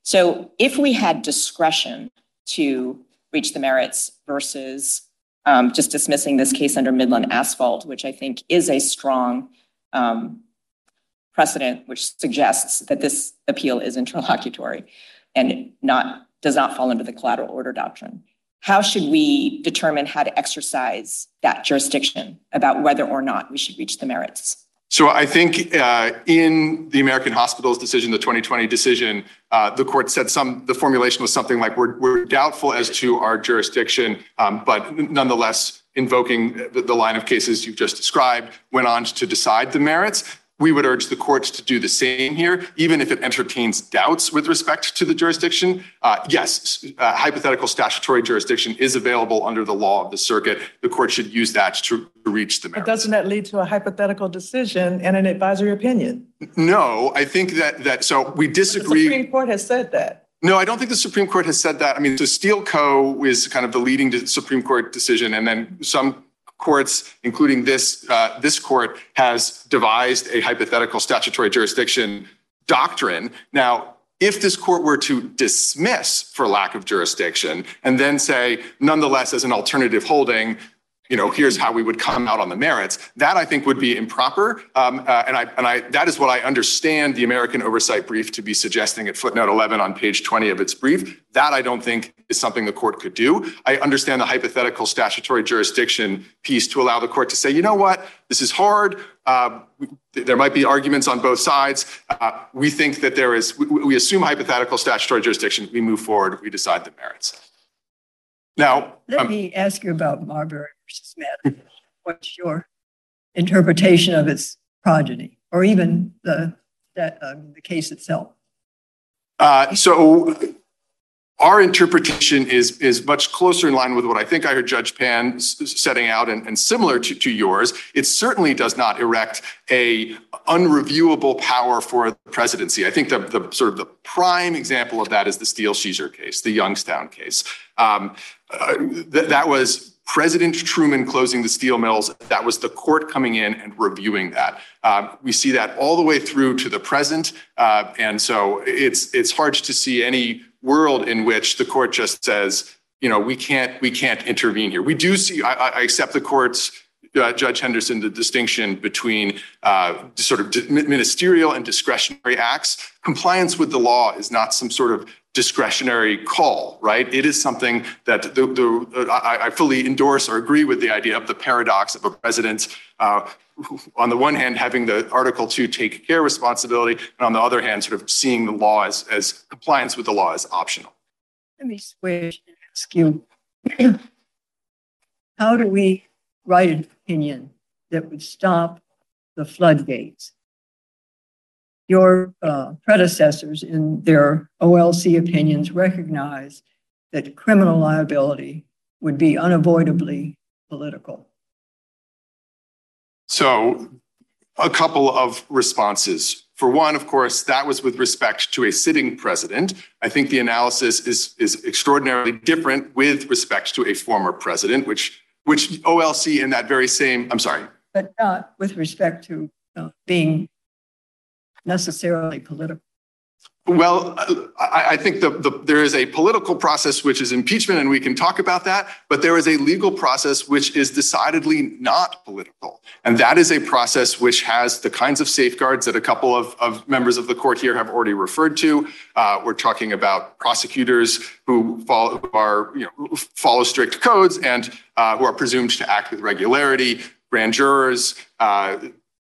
Speaker 5: So if we had discretion to reach the merits versus um, just dismissing this case under Midland Asphalt, which I think is a strong um, precedent, which suggests that this appeal is interlocutory and not does not fall under the collateral order doctrine. How should we determine how to exercise that jurisdiction about whether or not we should reach the merits?
Speaker 6: So I think uh, in the American Hospitals decision, the 2020 decision, uh, the court said some, the formulation was something like we're, we're doubtful as to our jurisdiction, um, but nonetheless, invoking the, the line of cases you've just described, went on to decide the merits. We would urge the courts to do the same here, even if it entertains doubts with respect to the jurisdiction. Uh, yes, uh, hypothetical statutory jurisdiction is available under the law of the circuit. The court should use that to reach the merits.
Speaker 4: But doesn't that lead to a hypothetical decision and an advisory opinion?
Speaker 6: No, I think that that so we disagree.
Speaker 4: The Supreme Court has said that.
Speaker 6: No, I don't think the Supreme Court has said that. I mean, so Steele Co. is kind of the leading Supreme Court decision, and then some courts, including this, uh, this court, has devised a hypothetical statutory jurisdiction doctrine. Now, if this court were to dismiss for lack of jurisdiction and then say, nonetheless, as an alternative holding, you know, here's how we would come out on the merits. That I think would be improper, um, uh, and I and I that is what I understand the American Oversight Brief to be suggesting at footnote 11 on page 20 of its brief. That I don't think is something the court could do. I understand the hypothetical statutory jurisdiction piece to allow the court to say, you know what, this is hard. Uh, there might be arguments on both sides. Uh, we think that there is. We, we assume hypothetical statutory jurisdiction. We move forward. We decide the merits. Now,
Speaker 2: let um, me ask you about Marbury Madison. What's your interpretation of its progeny, or even the that uh, the case itself?
Speaker 6: Uh, so, our interpretation is is much closer in line with what I think I heard Judge Pan setting out, and, and similar to, to yours. It certainly does not erect a unreviewable power for the presidency. I think the, the sort of the prime example of that is the Steel Seizure case, the Youngstown case. Um, uh, th- that was President Truman closing the steel mills. That was the court coming in and reviewing that. Um, we see that all the way through to the present, uh, and so it's it's hard to see any world in which the court just says, you know, we can't we can't intervene here. We do see. I, I accept the court's uh, Judge Henderson, the distinction between uh, sort of ministerial and discretionary acts. Compliance with the law is not some sort of discretionary call, right? It is something that the, the uh, I, I, fully endorse or agree with the idea of the paradox of a president, uh, on the one hand, having the Article 2 take care responsibility, and on the other hand, sort of seeing the law as, as compliance with the law as optional.
Speaker 2: Let me switch and ask you how do we write an opinion that would stop the floodgates? Your uh, predecessors in their OLC opinions recognized that criminal liability would be unavoidably political.
Speaker 6: So, a couple of responses. For one, of course, that was with respect to a sitting president. I think the analysis is, is extraordinarily different with respect to a former president, which which OLC in that very same, I'm sorry.
Speaker 2: But not with respect to uh, being necessarily political.
Speaker 6: Well, I, I think the, the, there is a political process which is impeachment, and we can talk about that. But there is a legal process which is decidedly not political, and that is a process which has the kinds of safeguards that a couple of, of members of the court here have already referred to. Uh, we're talking about prosecutors who follow, who are you know follow strict codes and uh, who are presumed to act with regularity. Grand jurors, uh,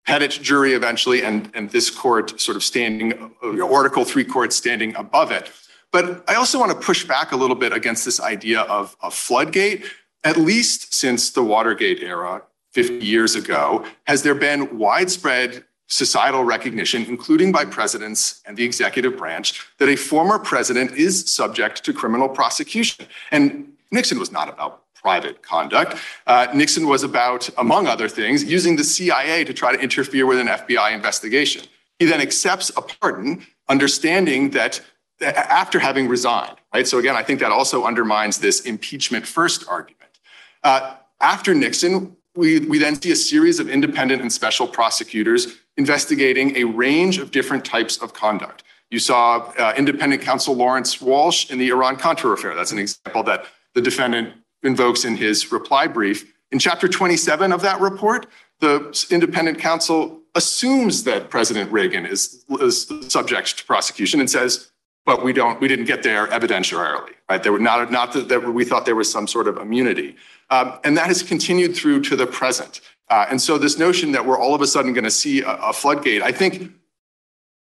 Speaker 6: petit jury eventually, and, and this court sort of standing, uh, Article 3 court standing above it. But I also want to push back a little bit against this idea of a floodgate. At least since the Watergate era, 50 years ago, has there been widespread societal recognition, including by presidents and the executive branch, that a former president is subject to criminal prosecution. And Nixon was not about private conduct. Uh, Nixon was about, among other things, using the CIA to try to interfere with an FBI investigation. He then accepts a pardon, understanding that after having resigned, right? So again, I think that also undermines this impeachment first argument. Uh, after Nixon, we, we then see a series of independent and special prosecutors investigating a range of different types of conduct. You saw uh, independent counsel Lawrence Walsh in the Iran Contra affair. That's an example that the defendant invokes in his reply brief. In chapter 27 of that report, the independent counsel assumes that President Reagan is, is subject to prosecution and says, but we don't, we didn't get there evidentiarily, right? There were not, not that, we thought there was some sort of immunity. Um, and that has continued through to the present. Uh, and so this notion that we're all of a sudden going to see a, a floodgate, I think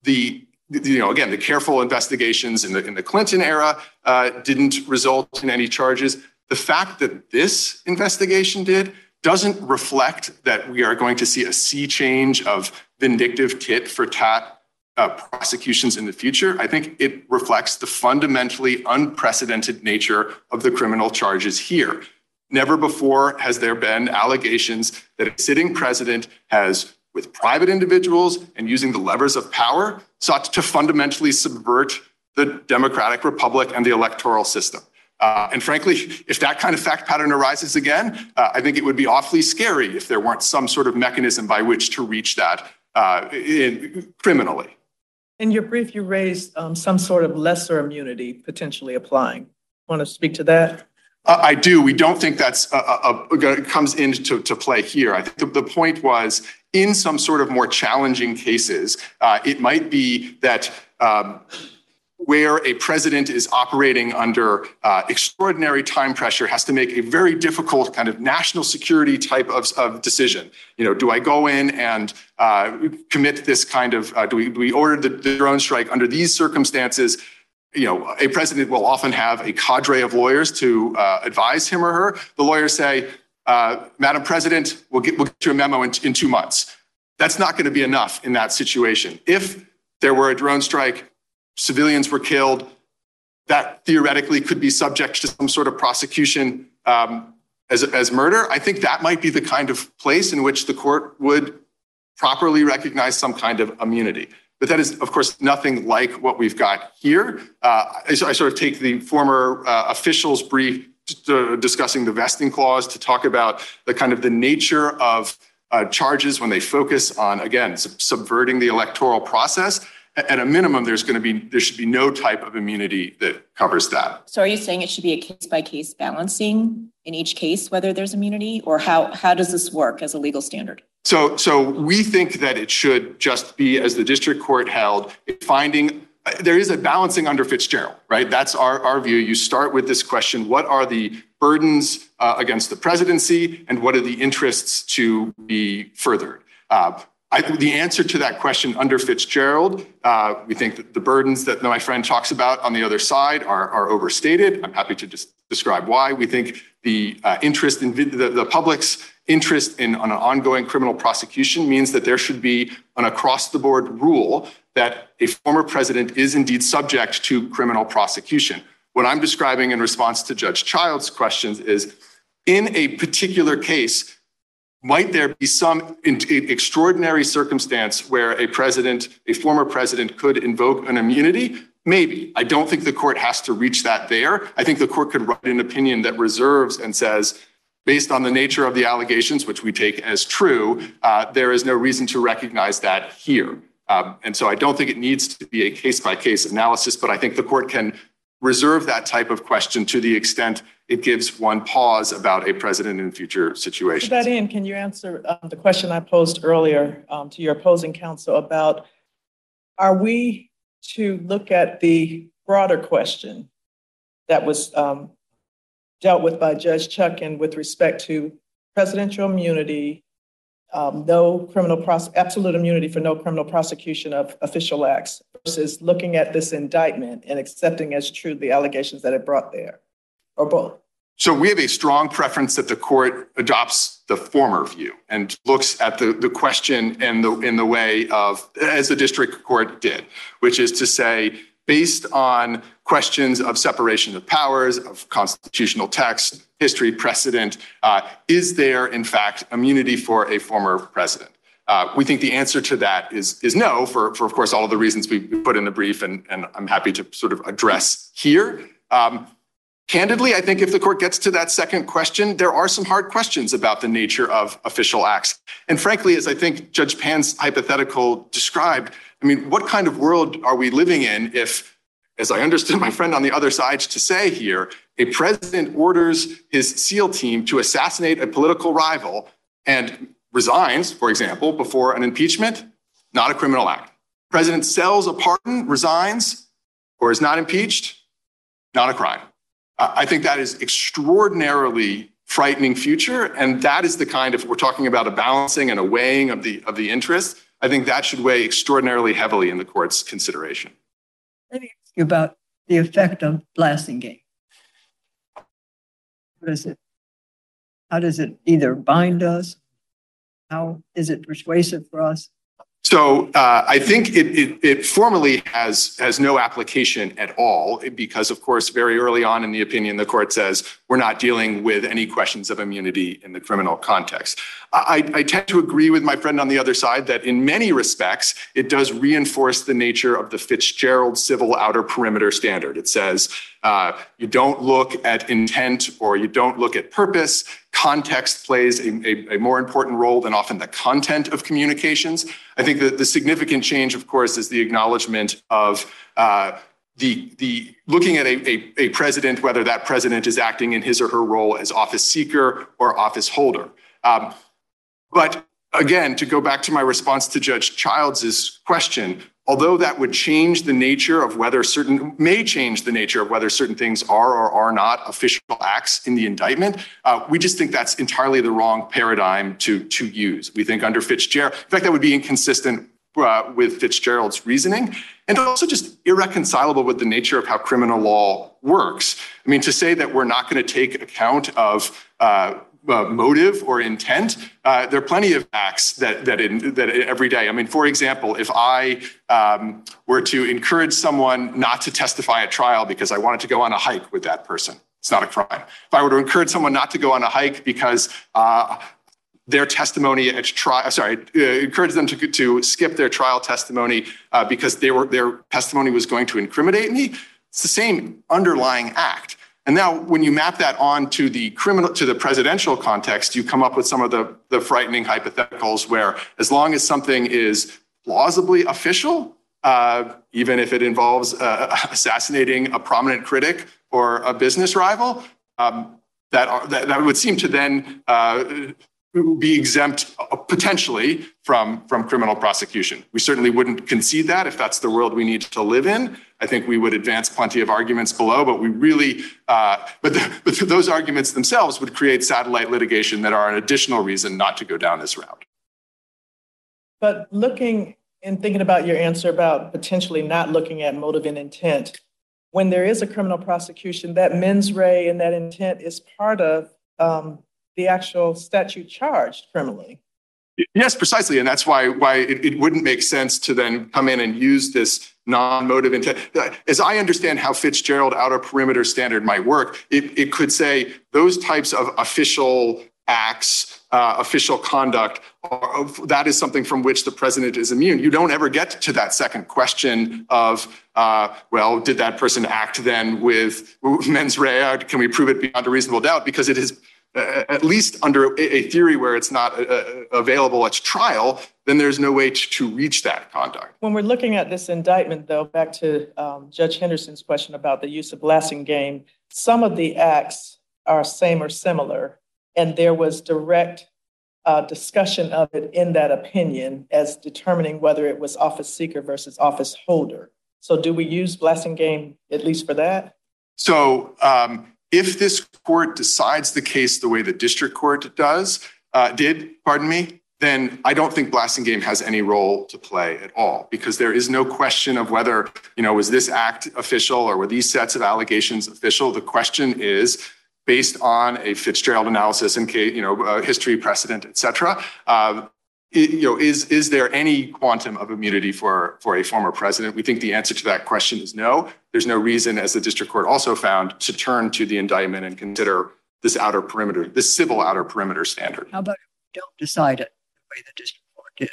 Speaker 6: the you know, again, the careful investigations in the in the Clinton era uh, didn't result in any charges. The fact that this investigation did doesn't reflect that we are going to see a sea change of vindictive tit for tat uh, prosecutions in the future. I think it reflects the fundamentally unprecedented nature of the criminal charges here. Never before has there been allegations that a sitting president has, with private individuals and using the levers of power, sought to fundamentally subvert the democratic republic and the electoral system. Uh, and frankly, if that kind of fact pattern arises again, uh, I think it would be awfully scary if there weren't some sort of mechanism by which to reach that uh, in, criminally.
Speaker 4: In your brief, you raised um, some sort of lesser immunity potentially applying. Want to speak to that?
Speaker 6: Uh, I do. We don't think that's a, a, a, comes into to play here. I think the, the, point was in some sort of more challenging cases, uh, it might be that um, where a president is operating under uh, extraordinary time pressure has to make a very difficult kind of national security type of, of decision. You know, do I go in and uh, commit this kind of, uh, do, we, do we order the, the drone strike under these circumstances? You know, a president will often have a cadre of lawyers to uh, advise him or her. The lawyers say, uh, Madam President, we'll get, we'll get you a memo in, in two months. That's not going to be enough in that situation. If there were a drone strike, civilians were killed, that theoretically could be subject to some sort of prosecution um, as, as murder. I think that might be the kind of place in which the court would properly recognize some kind of immunity. But that is, of course, nothing like what we've got here. Uh, I, I, sort of take the former uh, official's brief discussing the vesting clause to talk about the kind of the nature of uh, charges when they focus on, again, sub- subverting the electoral process at a minimum, there's going to be, there should be no type of immunity that covers that.
Speaker 5: So are you saying it should be a case by case balancing in each case, whether there's immunity? Or how, how does this work as a legal standard?
Speaker 6: So, so we think that it should just be, as the district court held, finding, there is a balancing under Fitzgerald, right? That's our, our view. You start with this question, what are the burdens uh, against the presidency and what are the interests to be furthered? Uh, I, the answer to that question under Fitzgerald, uh, we think that the burdens that my friend talks about on the other side are, are overstated. I'm happy to just describe why. We think the uh, interest in the, the public's interest in on an ongoing criminal prosecution means that there should be an across the board rule that a former president is indeed subject to criminal prosecution. What I'm describing in response to Judge Child's questions is in a particular case, might there be some in- extraordinary circumstance where a president, a former president could invoke an immunity? Maybe. I don't think the court has to reach that there. I think the court could write an opinion that reserves and says, based on the nature of the allegations, which we take as true, uh, there is no reason to recognize that here. Um, and so I don't think it needs to be a case by case analysis, but I think the court can reserve that type of question to the extent it gives one pause about a president in future
Speaker 4: To
Speaker 6: situations.
Speaker 4: that end, can you answer um, the question I posed earlier um, to your opposing counsel about, are we to look at the broader question that was um, dealt with by Judge Chutkan with respect to presidential immunity, um, no criminal pros, absolute immunity for no criminal prosecution of official acts versus looking at this indictment and accepting as true the allegations that it brought there, or both?
Speaker 6: So we have a strong preference that the court adopts the former view and looks at the, the question in the, in the way of, as the district court did, which is to say, based on questions of separation of powers, of constitutional text, history, precedent, uh, is there in fact immunity for a former president? Uh, we think the answer to that is, is no, for, for of course all of the reasons we put in the brief, and, and I'm happy to sort of address here. Um, Candidly, I think if the court gets to that second question, there are some hard questions about the nature of official acts. And frankly, as I think Judge Pan's hypothetical described, I mean, what kind of world are we living in if, as I understood my friend on the other side to say here, a president orders his SEAL team to assassinate a political rival and resigns, for example, before an impeachment? Not a criminal act. President sells a pardon, resigns, or is not impeached? Not a crime. I think that is extraordinarily frightening future. And that is the kind of, we're talking about a balancing and a weighing of the, of the interest. I think that should weigh extraordinarily heavily in the court's consideration.
Speaker 2: Let me ask you about the effect of Blassingame. What is it? How does it either bind us? How is it persuasive for us?
Speaker 6: So uh, I think it, it, it, formally has, has no application at all because, of course, very early on in the opinion, the court says we're not dealing with any questions of immunity in the criminal context. I, I tend to agree with my friend on the other side that in many respects, it does reinforce the nature of the Fitzgerald civil outer perimeter standard. It says uh, you don't look at intent or you don't look at purpose. Context plays a, a, a, more important role than often the content of communications. I think that the significant change, of course, is the acknowledgement of uh, the, the looking at a, a, a president, whether that president is acting in his or her role as office seeker or office holder. Um, but again, to go back to my response to Judge Childs's question, although that would change the nature of whether certain may change the nature of whether certain things are or are not official acts in the indictment uh, we just think that's entirely the wrong paradigm to to use. We think under fitzgerald in fact that would be inconsistent uh, with fitzgerald's reasoning and also just irreconcilable with the nature of how criminal law works. I mean to say that we're not going to take account of uh, uh, motive or intent. Uh, there are plenty of acts that that in, that every day. I mean, for example, if I um, were to encourage someone not to testify at trial because I wanted to go on a hike with that person, it's not a crime. If I were to encourage someone not to go on a hike because uh, their testimony at trial, sorry, uh, encourage them to, to skip their trial testimony uh, because they were, their testimony was going to incriminate me, it's the same underlying act. And now when you map that on to the criminal to the presidential context, you come up with some of the, the frightening hypotheticals where as long as something is plausibly official, uh, even if it involves uh, assassinating a prominent critic or a business rival, um, that, are, that, that would seem to then uh, be exempt uh, potentially from, from criminal prosecution. We certainly wouldn't concede that if that's the world we need to live in. I think we would advance plenty of arguments below, but we really, uh, but, the, but those arguments themselves would create satellite litigation that are an additional reason not to go down this route.
Speaker 4: But looking and thinking about your answer about potentially not looking at motive and intent, when there is a criminal prosecution, that mens rea and that intent is part of um, the actual statute charged criminally.
Speaker 6: Yes, precisely. And that's why, why it, it wouldn't make sense to then come in and use this non-motive intent. As I understand how Fitzgerald outer perimeter standard might work, it, it could say those types of official acts, uh, official conduct, are, that is something from which the president is immune. You don't ever get to that second question of, uh, well, did that person act then with mens rea? Can we prove it beyond a reasonable doubt? Because it is at least under a theory where it's not available at trial, then there's no way to, to, reach that conduct.
Speaker 4: When we're looking at this indictment, though, back to um, Judge Henderson's question about the use of Blassingame, some of the acts are same or similar, and there was direct uh, discussion of it in that opinion as determining whether it was office seeker versus office holder. So, do we use Blassingame at least for that?
Speaker 6: So, um, if this court decides the case the way the district court does, uh, did, pardon me, then I don't think Blassingame has any role to play at all because there is no question of whether, you know, was this act official or were these sets of allegations official? The question is based on a Fitzgerald analysis and, you know, uh, history, precedent, et cetera. Uh, you know, is, is there any quantum of immunity for, for a former president? We think the answer to that question is no. There's no reason, as the district court also found, to turn to the indictment and consider this outer perimeter, this civil outer perimeter standard.
Speaker 2: How about don't decide it the way the district court did?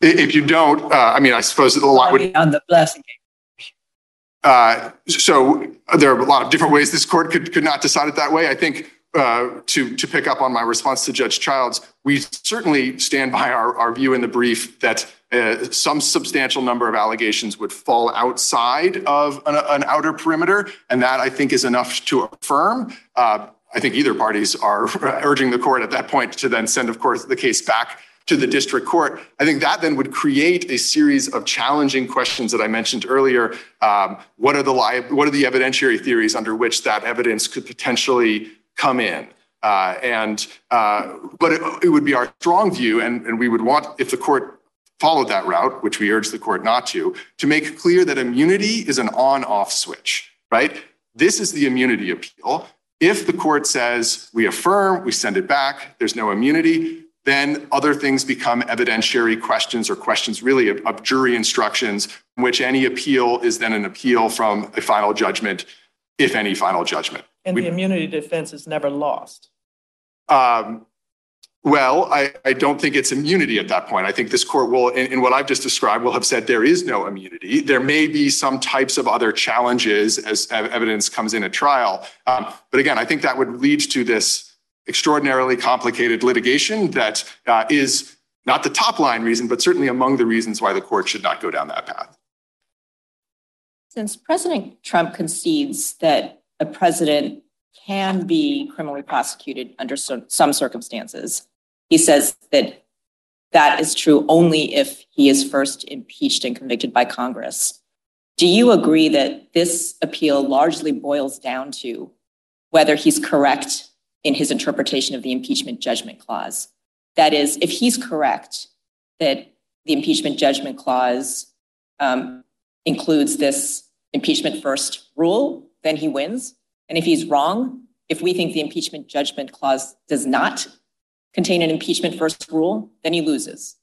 Speaker 6: If you don't, uh, I mean, I suppose a lot would.
Speaker 2: On the blessing
Speaker 6: uh, so there are a lot of different ways this court could, could not decide it that way. I think uh, to, to pick up on my response to Judge Childs, we certainly stand by our, our view in the brief that uh, some substantial number of allegations would fall outside of an, an, outer perimeter, and that I think is enough to affirm. Uh, I think either parties are urging the court at that point to then send, of course, the case back to the district court. I think that then would create a series of challenging questions that I mentioned earlier. Um, what are the what are the evidentiary theories under which that evidence could potentially come in. Uh, and uh, but it, it, would be our strong view, and, and we would want if the court followed that route, which we urge the court not to, to make clear that immunity is an on-off switch. Right? This is the immunity appeal. If the court says we affirm, we send it back, there's no immunity, then other things become evidentiary questions or questions really of, of jury instructions, in which any appeal is then an appeal from a final judgment, if any final judgment.
Speaker 4: And the immunity defense is never lost.
Speaker 6: Um, well, I, I, don't think it's immunity at that point. I think this court will, in, in, what I've just described, will have said there is no immunity. There may be some types of other challenges as evidence comes in at trial. Um, but again, I think that would lead to this extraordinarily complicated litigation that uh, is not the top line reason, but certainly among the reasons why the court should not go down that path.
Speaker 5: Since President Trump concedes that a president can be criminally prosecuted under some circumstances. He says that that is true only if he is first impeached and convicted by Congress. Do you agree that this appeal largely boils down to whether he's correct in his interpretation of the impeachment judgment clause? That is, if he's correct that the impeachment judgment clause um, includes this impeachment first rule, then he wins. And if he's wrong, if we think the impeachment judgment clause does not contain an impeachment first rule, then he loses.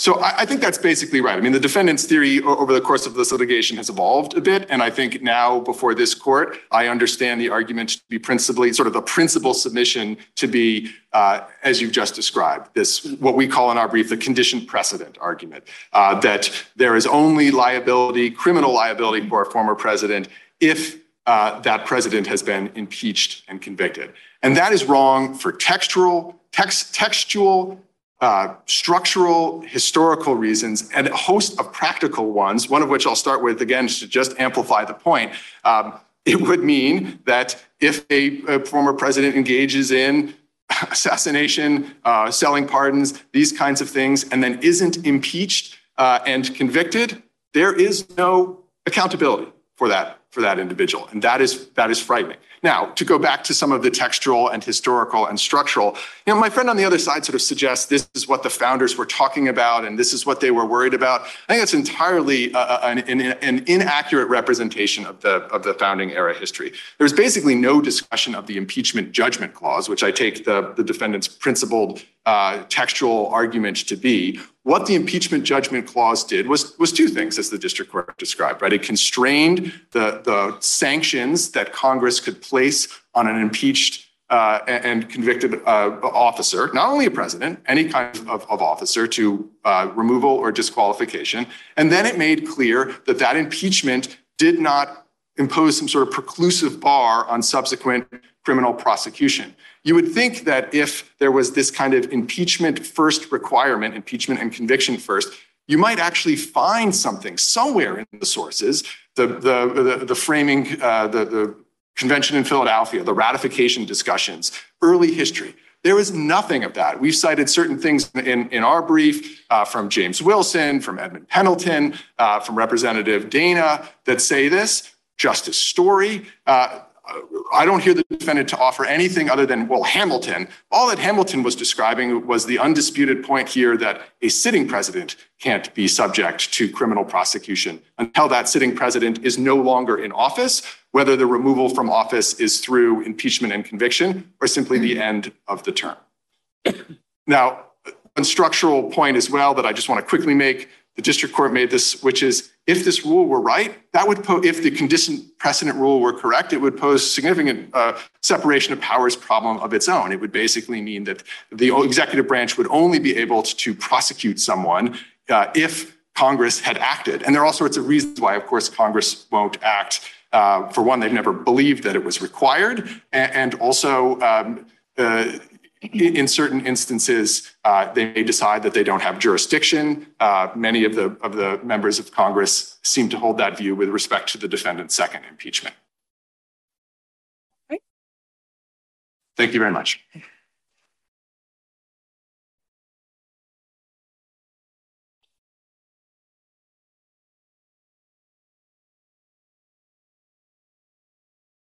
Speaker 6: So I, think that's basically right. I mean, the defendant's theory over the course of this litigation has evolved a bit. And I think now before this court, I understand the argument to be principally sort of the principal submission to be, uh, as you've just described, this what we call in our brief the conditioned precedent argument, uh, that there is only liability, criminal liability for a former president if uh, that president has been impeached and convicted. And that is wrong for textual, text, textual, uh, structural, historical reasons, and a host of practical ones, one of which I'll start with again to just amplify the point. Um, it would mean that if a, a former president engages in assassination, uh, selling pardons, these kinds of things, and then isn't impeached uh, and convicted, there is no accountability for that for that individual, and that is that is frightening. Now, to go back to some of the textual and historical and structural, you know, my friend on the other side sort of suggests this is what the founders were talking about and this is what they were worried about. I think that's entirely uh, uh an, an, an, inaccurate representation of the, of the founding era history. There's basically no discussion of the impeachment judgment clause, which I take the, the defendant's principled uh, textual argument to be. What the impeachment judgment clause did was, was two things, as the district court described, right? It constrained the, the sanctions that Congress could place on an impeached uh, and convicted uh, officer, not only a president, any kind of, of officer, to uh, removal or disqualification. And then it made clear that that impeachment did not impose some sort of preclusive bar on subsequent criminal prosecution. You would think that if there was this kind of impeachment first requirement, impeachment and conviction first, you might actually find something somewhere in the sources, the, the, the, the framing, uh, the, the convention in Philadelphia, the ratification discussions, early history. There was nothing of that. We've cited certain things in, in our brief uh, from James Wilson, from Edmund Pendleton, uh, from Representative Dana that say this. Justice Story. Uh, I don't hear the defendant to offer anything other than, well, Hamilton. All that Hamilton was describing was the undisputed point here that a sitting president can't be subject to criminal prosecution until that sitting president is no longer in office, whether the removal from office is through impeachment and conviction or simply the mm-hmm. end of the term. Now, one structural point as well that I just want to quickly make the district court made this, which is if this rule were right, that would pose, if the condition precedent rule were correct, it would pose significant uh, separation of powers problem of its own. It would basically mean that the executive branch would only be able to prosecute someone uh, if Congress had acted. And there are all sorts of reasons why, of course, Congress won't act. Uh, for one, they've never believed that it was required. And, and also, um, uh, in certain instances, uh, they may decide that they don't have jurisdiction. Uh, many of the, of the members of Congress seem to hold that view with respect to the defendant's second impeachment. Thank you very much.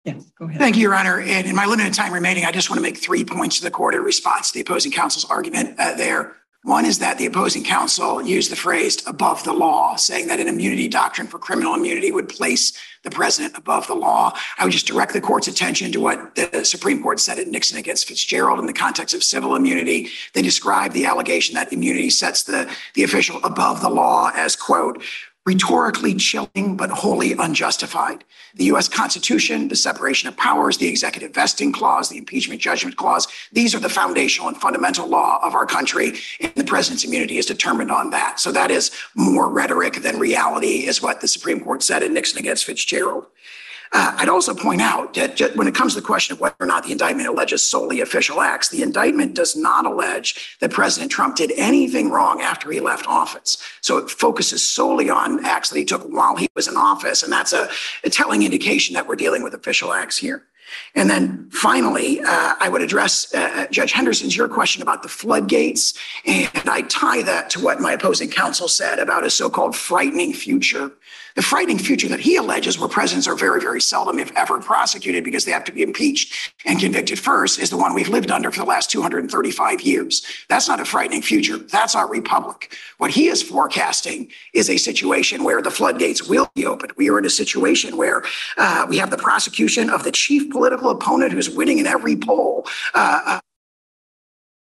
Speaker 2: Yes, go ahead.
Speaker 3: Thank you, Your Honor. And in my limited time remaining, I just want to make three points to the court in response to the opposing counsel's argument uh, there. One is that the opposing counsel used the phrase above the law, saying that an immunity doctrine for criminal immunity would place the president above the law. I would just direct the court's attention to what the Supreme Court said in Nixon against Fitzgerald in the context of civil immunity. They described the allegation that immunity sets the, the official above the law as, quote, rhetorically chilling but wholly unjustified. The US Constitution, the separation of powers, the executive vesting clause, the impeachment judgment clause, these are the foundational and fundamental law of our country, and the president's immunity is determined on that. So that is more rhetoric than reality, is what the Supreme Court said in Nixon against Fitzgerald. Uh, I'd also point out that when it comes to the question of whether or not the indictment alleges solely official acts, the indictment does not allege that President Trump did anything wrong after he left office. So it focuses solely on acts that he took while he was in office. And that's a, a telling indication that we're dealing with official acts here. And then finally, uh, I would address uh, uh, Judge Henderson's your question about the floodgates. And I tie that to what my opposing counsel said about a so called frightening future. The frightening future that he alleges, where presidents are very, very seldom, if ever, prosecuted because they have to be impeached and convicted first, is the one we've lived under for the last 235 years. That's not a frightening future. That's our republic. What he is forecasting is a situation where the floodgates will be opened. We are in a situation where uh, we have the prosecution of the chief political opponent who's winning in every poll. Uh, uh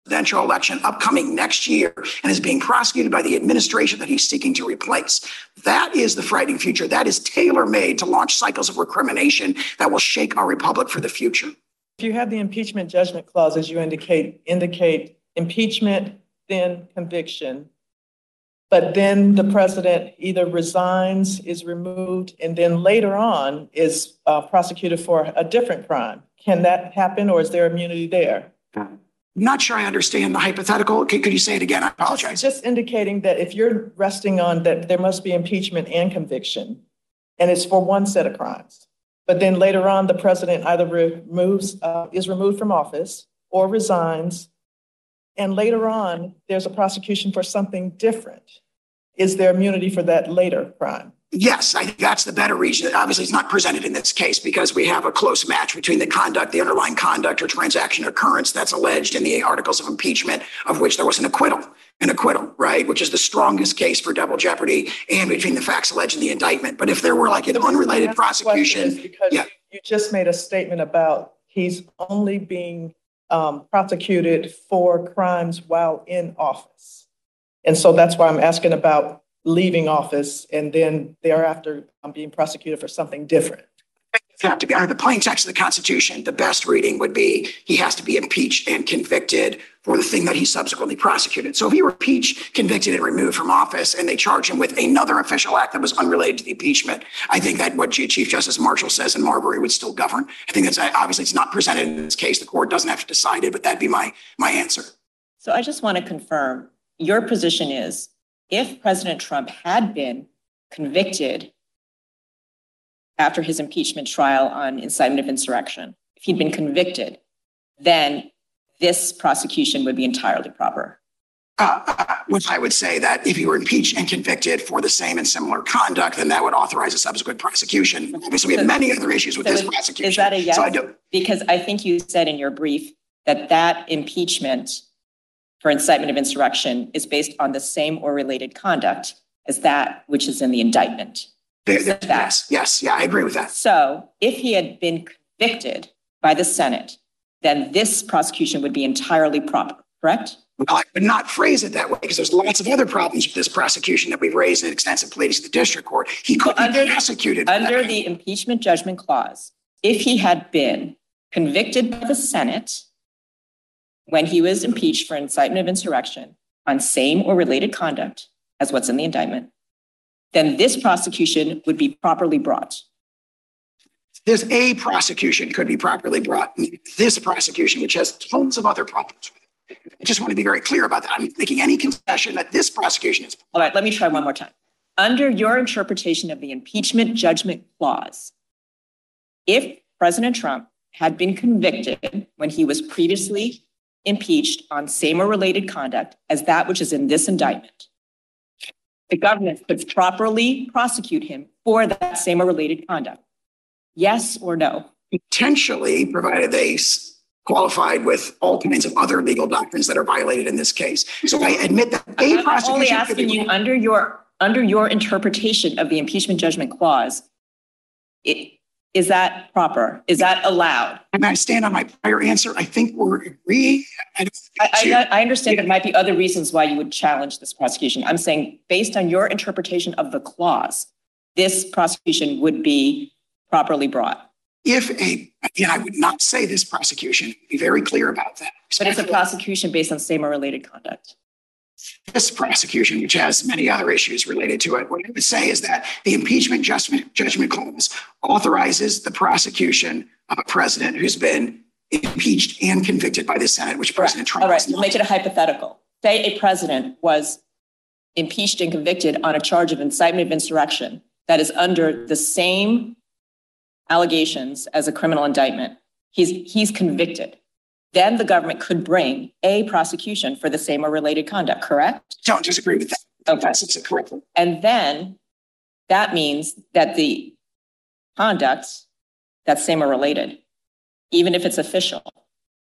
Speaker 3: presidential election upcoming next year and is being prosecuted by the administration that he's seeking to replace. That is the frightening future. That is tailor made to launch cycles of recrimination that will shake our republic for the future.
Speaker 4: If you have the impeachment judgment clause, as you indicate, indicate impeachment, then conviction, but then the president either resigns, is removed, and then later on is uh, prosecuted for a different crime. Can that happen, or is there immunity there?
Speaker 3: Not sure I understand the hypothetical. Could, could you say it again? I apologize.
Speaker 4: Just indicating that if you're resting on that there must be impeachment and conviction, and it's for one set of crimes, but then later on, the president either removes, uh, is removed from office or resigns, and later on, there's a prosecution for something different. Is there immunity for that later crime?
Speaker 3: Yes, I think that's the better reason. Obviously, it's not presented in this case because we have a close match between the conduct, the underlying conduct or transaction occurrence that's alleged in the articles of impeachment, of which there was an acquittal, an acquittal, right? Which is the strongest case for double jeopardy and between the facts alleged in the indictment. But if there were like an unrelated prosecution,
Speaker 4: Because
Speaker 3: yeah.
Speaker 4: you just made a statement about he's only being um, prosecuted for crimes while in office. And so that's why I'm asking about leaving office and then thereafter um, being prosecuted for something different.
Speaker 3: you have to be under the plain text of the Constitution, the best reading would be he has to be impeached and convicted for the thing that he subsequently prosecuted. So if he were impeached, convicted, and removed from office, and they charge him with another official act that was unrelated to the impeachment, I think that what Chief Justice Marshall says in Marbury would still govern. I think that's obviously it's not presented in this case. The court doesn't have to decide it, but that'd be my my answer.
Speaker 5: So I just want to confirm, your position is if President Trump had been convicted after his impeachment trial on incitement of insurrection, if he'd been convicted, then this prosecution would be entirely proper.
Speaker 3: Uh, uh, which I would say that if he were impeached and convicted for the same and similar conduct, then that would authorize a subsequent prosecution. Obviously, we have many other issues with
Speaker 5: So
Speaker 3: this
Speaker 5: is-
Speaker 3: prosecution.
Speaker 5: Is that a yes?
Speaker 3: So I
Speaker 5: Because I think you said in your brief that that impeachment for incitement of insurrection is based on the same or related conduct as that which is in the indictment.
Speaker 3: there- there- yes, yes, yeah, I agree with that.
Speaker 5: So if he had been convicted by the Senate, then this prosecution would be entirely proper, correct?
Speaker 3: Well, I would not phrase it that way because there's lots of other problems with this prosecution that we've raised in extensive pleadings to the district court. He could
Speaker 5: Well,
Speaker 3: be prosecuted.
Speaker 5: Under the impeachment judgment clause, if he had been convicted by the Senate when he was impeached for incitement of insurrection on same or related conduct as what's in the indictment, then this prosecution would be properly brought.
Speaker 3: This a prosecution could be properly brought. This prosecution, which has tons of other problems with it. I just want to be very clear about that. I'm making any concession that this prosecution is.
Speaker 5: All right, let me try one more time. Under your interpretation of the impeachment judgment clause, if President Trump had been convicted when he was previously impeached on same or related conduct as that which is in this indictment, the government could properly prosecute him for that same or related conduct. Yes or no?
Speaker 3: potentially, provided they qualified with all kinds of other legal doctrines that are violated in this case. So I admit that a
Speaker 5: I'm only asking you, under your, under your interpretation of the impeachment judgment clause, it, is that proper? Is that allowed?
Speaker 3: And I stand on my prior answer. I think we're agreeing. I
Speaker 5: I, I, I understand there might be other reasons why you would challenge this prosecution. I'm saying, based on your interpretation of the clause, this prosecution would be properly brought.
Speaker 3: If a, again, I would not say this prosecution, be very clear about that.
Speaker 5: But it's a prosecution based on same or related conduct.
Speaker 3: This prosecution, which has many other issues related to it, what I would say is that the impeachment judgment, judgment clause authorizes the prosecution of a president who's been impeached and convicted by the Senate, which President Trump
Speaker 5: All right, we'll make it a hypothetical. Say a president was impeached and convicted on a charge of incitement of insurrection that is under the same allegations as a criminal indictment. He's, he's convicted. Then the government could bring a prosecution for the same or related conduct, correct?
Speaker 3: Don't disagree with that.
Speaker 5: Okay.
Speaker 3: That's it correctly.
Speaker 5: And then that means that the conduct that's same or related, even if it's official,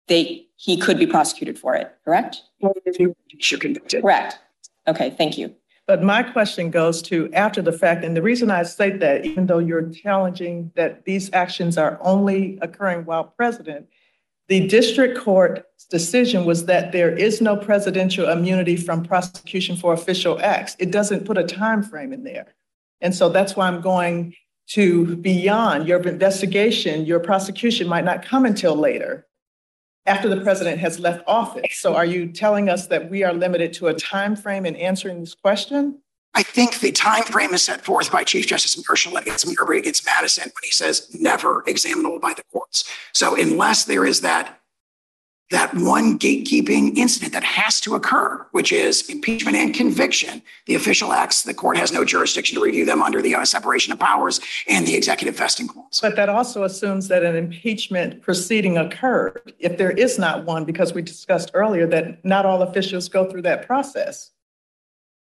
Speaker 5: they, he could be prosecuted for it, correct?
Speaker 3: If you- You're convicted.
Speaker 5: Correct. Okay, thank you.
Speaker 4: But my question goes to after the fact, and the reason I say that, even though you're challenging that these actions are only occurring while president, the district court's decision was that there is no presidential immunity from prosecution for official acts. It doesn't put a time frame in there. And so that's why I'm going to beyond your investigation, your prosecution might not come until later after the president has left office. So are you telling us that we are limited to a time frame in answering this question?
Speaker 3: I think the time frame is set forth by Chief Justice Marshall against Marbury against Madison when he says never examinable by the courts. So unless there is that that one gatekeeping incident that has to occur, which is impeachment and conviction. The official acts, the court has no jurisdiction to review them under the uh, separation of powers and the executive vesting clause.
Speaker 4: But that also assumes that an impeachment proceeding occurred. If there is not one, because we discussed earlier that not all officials go through that process.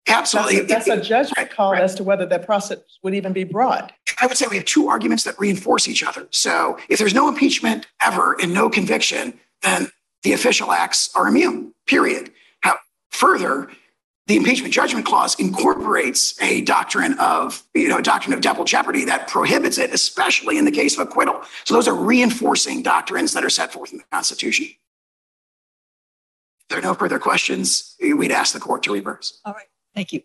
Speaker 4: That's
Speaker 3: Absolutely.
Speaker 4: a- that's a judgment
Speaker 3: Right,
Speaker 4: call
Speaker 3: right.
Speaker 4: as to whether that process would even be brought.
Speaker 3: I would say we have two arguments that reinforce each other. So if there's no impeachment ever and no conviction, then the official acts are immune, period. How, further, the impeachment judgment clause incorporates a doctrine of, you know, a doctrine of double jeopardy that prohibits it, especially in the case of acquittal. So those are reinforcing doctrines that are set forth in the Constitution. If there are no further questions, we'd ask the court to reverse.
Speaker 2: All right, thank you.